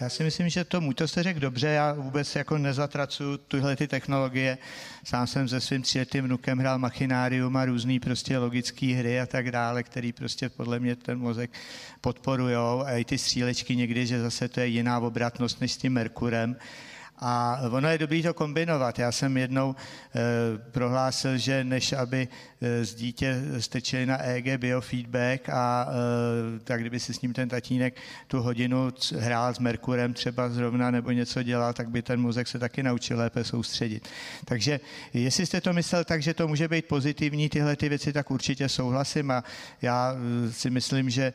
Já si myslím, že tomu to jste řekl dobře, já vůbec jako nezatracuju tyhle ty technologie. Sám jsem se svým třiletým vnukem hrál machinárium a různý prostě logické hry a tak dále, který prostě podle mě ten mozek podporujou. A i ty střílečky někdy, že zase to je jiná obratnost než s tím Merkurem. A ono je dobré to kombinovat. Já jsem jednou e, prohlásil, že než aby e, z dítě strčili na EEG biofeedback a e, tak kdyby si s ním ten tatínek tu hodinu hrál s Merkurem třeba zrovna nebo něco dělal, tak by ten mozek se taky naučil lépe soustředit. Takže jestli jste to myslel tak, že to může být pozitivní tyhle ty věci, tak určitě souhlasím a já si myslím, že e,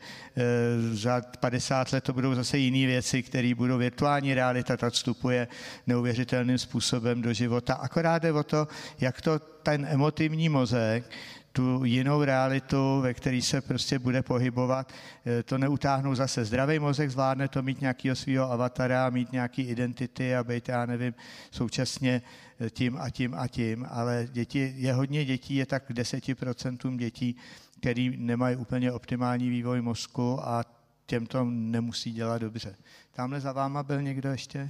za 50 let to budou zase jiné věci, které budou virtuální realita, ta vstupuje neuvěřitelným způsobem do života. Akorát jde o to, jak to ten emotivní mozek tu jinou realitu, ve které se prostě bude pohybovat, eh, to neutáhnou zase. Zdravý mozek zvládne to mít nějakého svého avatara, mít nějaký identity a být, já nevím, současně eh, tím a tím a tím, ale děti, je hodně dětí, je tak 10% dětí, který nemají úplně optimální vývoj mozku a těm to nemusí dělat dobře. Tamhle za váma byl někdo ještě?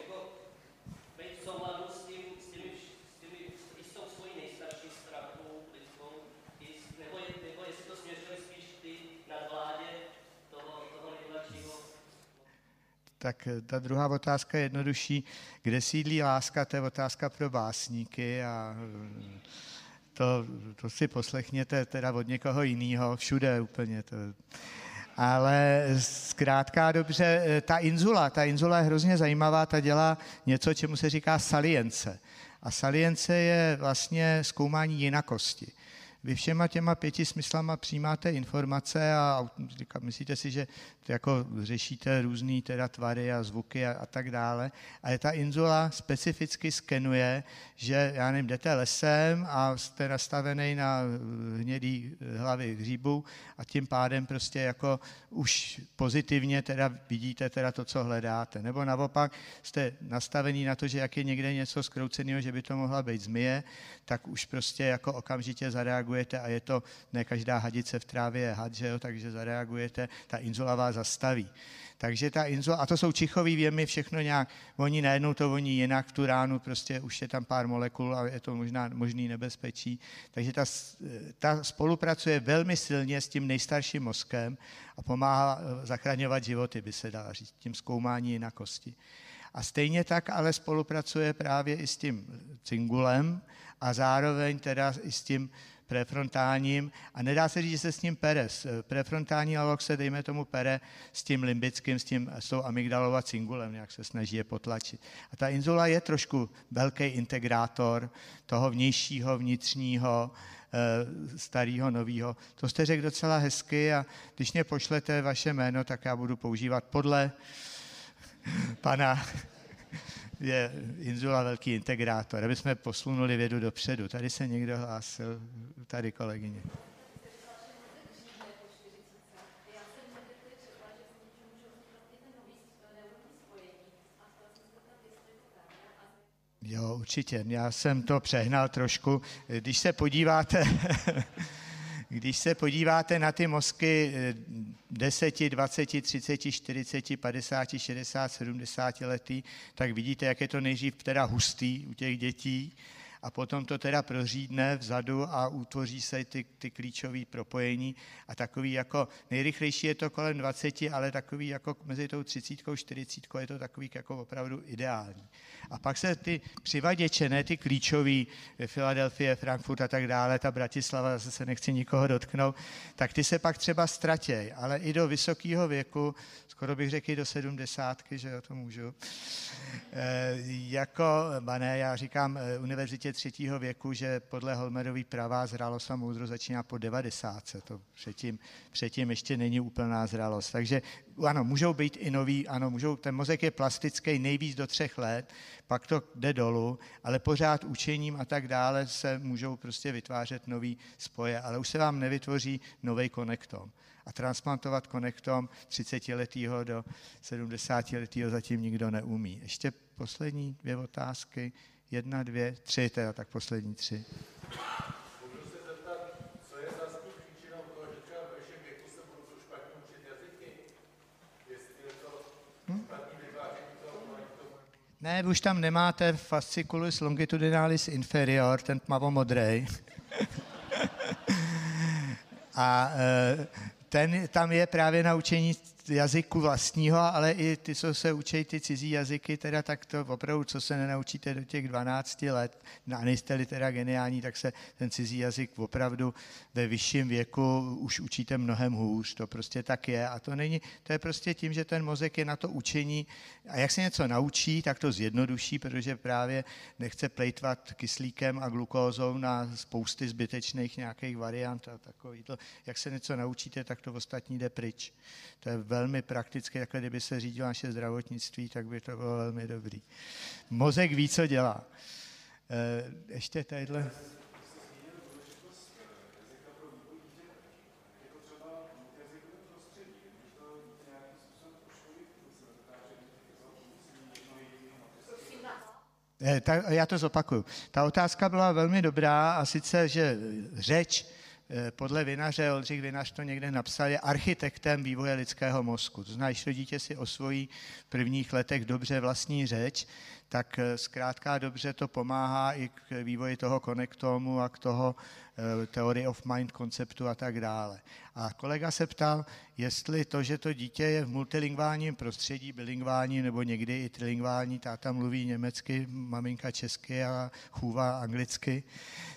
Tak eh, ta druhá otázka je jednodušší. Kde sídlí láska, to je otázka pro básníky a eh, to, to si poslechněte teda od někoho jiného, všude úplně. To. Ale zkrátka dobře, eh, ta inzula, ta inzula je hrozně zajímavá, ta dělá něco, čemu se říká salience. A salience je vlastně zkoumání jinakosti. Vy všema těma pěti smyslama přijímáte informace a myslíte si, že jako řešíte různé teda tvary a zvuky a, a tak dále. A je ta inzula specificky skenuje, že, já nevím, jdete lesem a jste nastavený na hnědý hlavy hříbu a tím pádem prostě jako už pozitivně teda vidíte teda to, co hledáte. Nebo naopak jste nastavený na to, že jak je někde něco skrouceného, že by to mohla být zmije, tak už prostě jako okamžitě zareagujete a je to, ne každá hadice v trávě je had, že jo, takže zareagujete, ta inzula vás zastaví. Takže ta inzula, a to jsou čichový věmy, všechno nějak, oni najednou to voní jinak v tu ránu, prostě už je tam pár molekul a je to možná možný nebezpečí. Takže ta, ta spolupracuje velmi silně s tím nejstarším mozkem a pomáhá eh, zachraňovat životy, by se dala říct, tím zkoumání jinakosti. A stejně tak ale spolupracuje právě i s tím cingulem a zároveň teda i s tím prefrontálním a nedá se říct, že se s ním pere. Prefrontální lalok se, dejme tomu, pere s tím limbickým, s, tím, s tou amygdalou a cingulem, jak se snaží je potlačit. A ta inzula je trošku velký integrátor toho vnějšího, vnitřního, eh, starého, nového. To jste řekl docela hezky a když mě pošlete vaše jméno, tak já budu používat podle *laughs* pana je Inzula velký integrátor, aby jsme posunuli vědu dopředu. Tady se někdo hlásil, tady kolegyně. Jo, určitě. Já jsem to přehnal trošku. Když se podíváte, *laughs* Když se podíváte na ty mozky 10, 20, 30, 40, 50, 60, 70 letý, tak vidíte, jak je to nejdřív teda hustý u těch dětí a potom to teda prořídne vzadu a utvoří se ty, ty klíčové propojení a takový jako, nejrychlejší je to kolem 20, ale takový jako mezi tou 30 a 40 je to takový jako opravdu ideální. A pak se ty přivaděče, ne ty klíčový, Filadelfie, Frankfurt a tak dále, ta Bratislava, zase se nechci nikoho dotknout, tak ty se pak třeba ztratěj, ale i do vysokého věku, skoro bych řekl i do sedmdesátky, že jo, to můžu, e, jako, ne, já říkám eh, univerzitě třetího věku, že podle Holmerový pravá zralost a moudro začíná po 90. To předtím, předtím ještě není úplná zralost. Takže ano, můžou být i nový, ano, můžou, ten mozek je plastický nejvíc do třech let, pak to jde dolů, ale pořád učením a tak dále se můžou prostě vytvářet nový spoje, ale už se vám nevytvoří nový konektom. A transplantovat konektom 30-letého do 70-letého zatím nikdo neumí. Ještě poslední dvě otázky. Jedna, dvě, tři, teda tak poslední tři. Ne, už tam nemáte fasciculus longitudinalis inferior, ten tmavomodrej. *laughs* A e, ten tam je právě na učení jazyku vlastního, ale i ty, co se učí ty cizí jazyky, teda tak to opravdu, co se nenaučíte do těch 12 let, a nejste-li teda geniální, tak se ten cizí jazyk opravdu ve vyšším věku už učíte mnohem hůř, to prostě tak je. A to není, to je prostě tím, že ten mozek je na to učení. A jak se něco naučí, tak to zjednoduší, protože právě nechce plejtvat kyslíkem a glukózou na spousty zbytečných nějakých variant a takový to, jak se něco naučíte, tak to ostatní jde pryč. To je velmi praktické, takhle kdyby se řídilo naše zdravotnictví, tak by to bylo velmi dobrý. Mozek ví, co dělá. Eh, ještě tadyhle. Eh, já to zopakuju. Ta otázka byla velmi dobrá a sice, že řeč podle Vinaře, Oldřich Vinař to někde napsal, je architektem vývoje lidského mozku. To znamená, když to dítě si osvojí v prvních letech dobře vlastní řeč, tak eh, zkrátka dobře to pomáhá i k vývoji toho konektomu a k toho eh, theory of mind konceptu a tak dále. A kolega se ptal, jestli to, že to dítě je v multilingválním prostředí, bilingvální nebo někdy i trilingvální, táta mluví německy, maminka česky a chůva anglicky,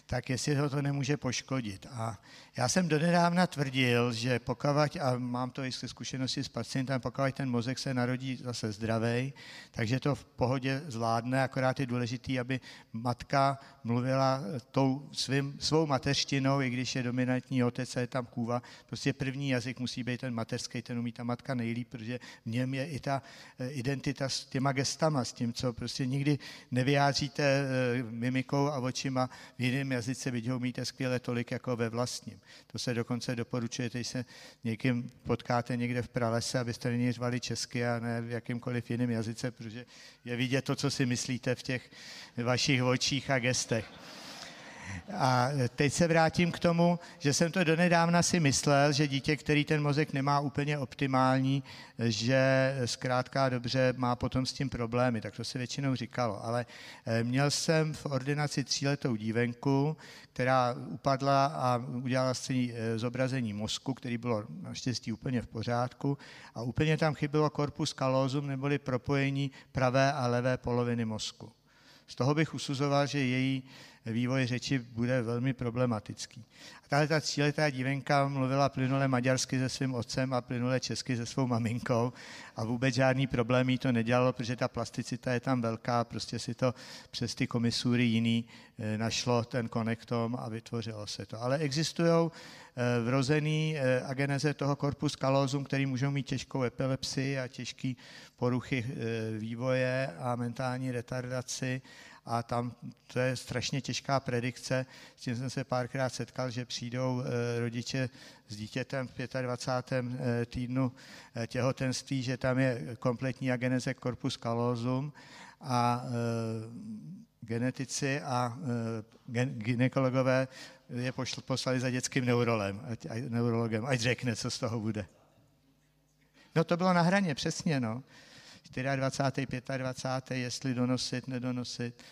tak jestli ho to nemůže poškodit. A já jsem donedávna tvrdil, že pokud, a mám to i zkušenosti s pacientem, pokud ten mozek se narodí zase zdravý, takže to v pohodě zvládne, akorát je důležitý, aby matka mluvila tou svým, svou mateřštinou, i když je dominantní otec a je tam kůva. Prostě první jazyk musí být ten mateřský, ten umí ta matka nejlíp, protože v něm je i ta eh, identita s těma gestama, s tím, co prostě nikdy nevyjádříte eh, mimikou a očima v jiném jazyce, byť ho umíte skvěle tolik jako ve vlastním. To se dokonce doporučuje, když se někým potkáte někde v pralese, abyste není řvali česky a ne v jakýmkoliv jiném jazyce, protože je vidět to, co si myslíte v těch vašich očích a gestech. A teď se vrátím k tomu, že jsem to donedávna si myslel, že dítě, který ten mozek nemá úplně optimální, že zkrátka dobře má potom s tím problémy, tak to se většinou říkalo. Ale měl jsem v ordinaci tříletou dívenku, která upadla a udělala eh, zobrazení mozku, který bylo naštěstí úplně v pořádku a úplně tam chybělo corpus callosum, neboli propojení pravé a levé poloviny mozku. Z toho bych usuzoval, že její vývoj řeči bude velmi problematický. A tahle ta tříletá dívenka mluvila plynule maďarsky se svým otcem a plynule česky se svou maminkou a vůbec žádný problém jí to nedělalo, protože ta plasticita je tam velká, prostě si to přes ty komisury jiný eh, našlo ten konektom a vytvořilo se to. Ale existují eh, vrozený eh, ageneze toho corpus callosum, který můžou mít těžkou epilepsii a těžké poruchy vývoje a mentální retardaci a tam to je strašně těžká predikce. S tím jsem se párkrát setkal, že přijdou eh, rodiče s dítětem v 25. Eh, týdnu eh, těhotenství, že tam je kompletní ageneze corpus callosum a genetici a ginekologové je poslali za dětským neurolem, ať, neurologem, ať řekne, co z toho bude. No to bylo na hraně, přesně, no. 24. 25. jestli donosit, nedonosit.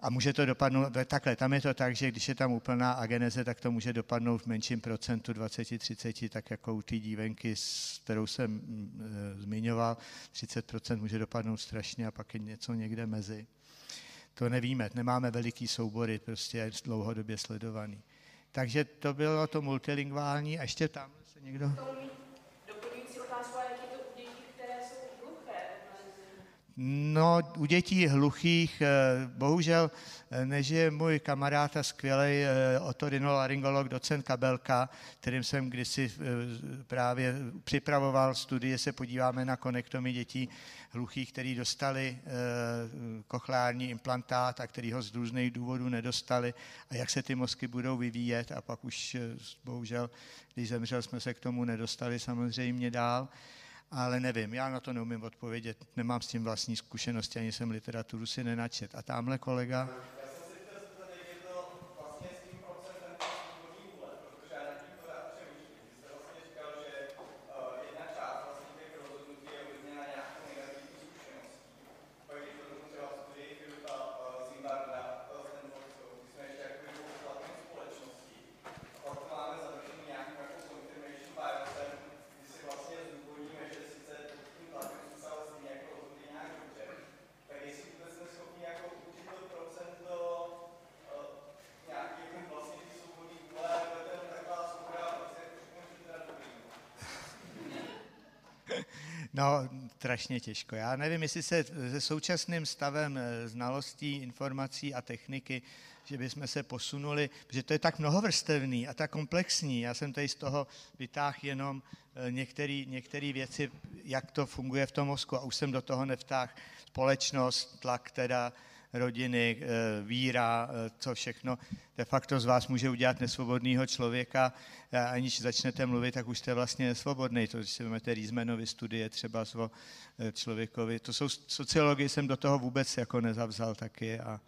A může to dopadnout, takhle, tam je to tak, že když je tam úplná ageneze, tak to může dopadnout v menším procentu 20-30, tak jako u té dívenky, s kterou jsem e, zmiňoval, 30% může dopadnout strašně a pak je něco někde mezi. To nevíme, nemáme veliký soubory, prostě je dlouhodobě sledovaný. Takže to bylo to multilingvální a ještě tam se někdo... No, u dětí hluchých, eh, bohužel eh, nežije můj kamarád a skvělý eh, otorinolaryngolog docent Kabelka, kterým jsem kdysi právě připravoval studie, se podíváme na konektomy dětí hluchých, který dostali kochlární implantát a který ho z různých důvodů nedostali a jak se ty mozky budou vyvíjet a pak už bohužel, když zemřel, jsme se k tomu nedostali samozřejmě dál ale nevím, já na to neumím odpovědět, nemám s tím vlastní zkušenosti, ani jsem literaturu si nenačet. A tamhle kolega... No, strašně těžko. Já nevím, jestli se se současným stavem eh, znalostí, informací a techniky, že bychom se posunuli, protože to je tak mnohovrstevný a tak komplexní. Já jsem tady z toho vytáhl jenom eh, některé věci, jak to funguje v tom mozku a už jsem do toho nevtáhl společnost, tlak teda rodiny, eh, víra, eh, co všechno de facto z vás může udělat nesvobodného člověka, aniž začnete mluvit, tak už jste vlastně nesvobodný. To, když si vezmete Rýzmenovy studie třeba o eh, člověkovi, to jsou sociologii jsem do toho vůbec jako nezavzal taky a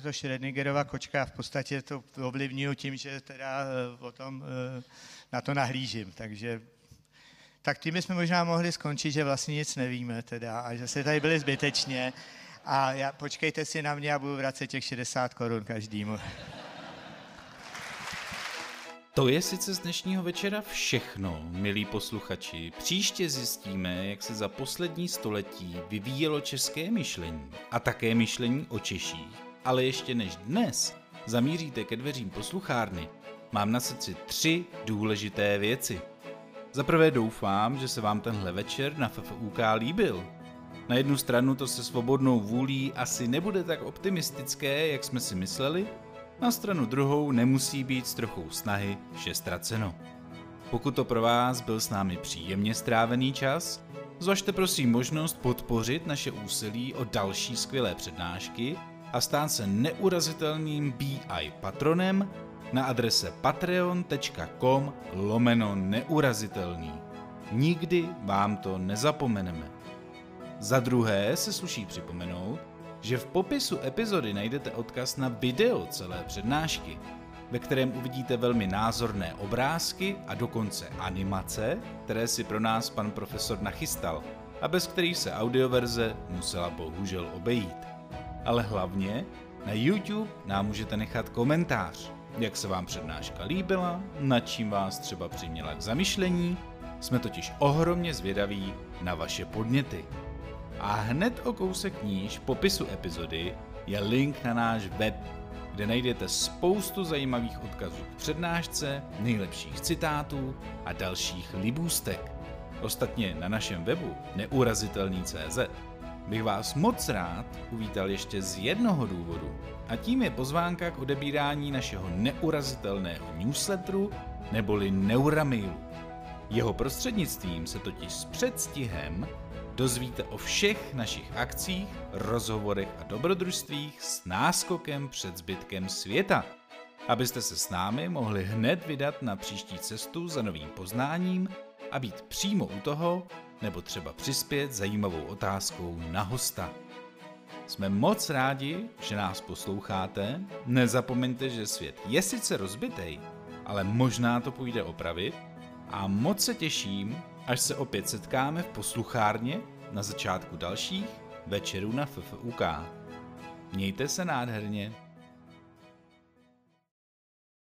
to Schrödingerova kočka, v podstatě to ovlivňuji tím, že teda eh, potom eh, na to nahlížím, takže tak tím bychom možná mohli skončit, že vlastně nic nevíme teda a že se tady byli zbytečně a já, počkejte si na mě a budu vracet těch 60 korun každému. To je sice z dnešního večera všechno, milí posluchači. Příště zjistíme, jak se za poslední století vyvíjelo české myšlení a také myšlení o Češích ale ještě než dnes zamíříte ke dveřím posluchárny, mám na srdci tři důležité věci. Za prvé doufám, že se vám tenhle večer na FFUK líbil. Na jednu stranu to se svobodnou vůlí asi nebude tak optimistické, jak jsme si mysleli, na stranu druhou nemusí být s trochou snahy vše ztraceno. Pokud to pro vás byl s námi příjemně strávený čas, zvažte prosím možnost podpořit naše úsilí o další skvělé přednášky a stát se neurazitelným BI patronem na adrese patreon.com lomeno neurazitelný. Nikdy vám to nezapomeneme. Za druhé se sluší připomenout, že v popisu epizody najdete odkaz na video celé přednášky, ve kterém uvidíte velmi názorné obrázky a dokonce animace, které si pro nás pan profesor nachystal a bez kterých se audioverze musela bohužel obejít ale hlavně Na YouTube nám můžete nechat komentář, jak se vám přednáška líbila, nad čím vás třeba přiměla k zamyšlení, jsme totiž ohromně zvědaví na vaše podněty. A hned o kousek níž popisu epizody je link na náš web, kde najdete spoustu zajímavých odkazů k přednášce, nejlepších citátů a dalších libůstek. Ostatně na našem webu neurazitelný.cz bych vás moc rád uvítal ještě z jednoho důvodu a tím je pozvánka k odebírání našeho neurazitelného newsletteru neboli Neuramailu. Jeho prostřednictvím se totiž s předstihem dozvíte o všech našich akcích, rozhovorech a dobrodružstvích s náskokem před zbytkem světa, abyste se s námi mohli hned vydat na příští cestu za novým poznáním a být přímo u toho, nebo třeba přispět zajímavou otázkou na hosta. Jsme moc rádi, že nás posloucháte. Nezapomeňte, že svět je sice rozbitej, ale možná to půjde opravit. A moc se těším, až se opět setkáme v posluchárně na začátku dalších večerů na FFUK. Mějte se nádherně.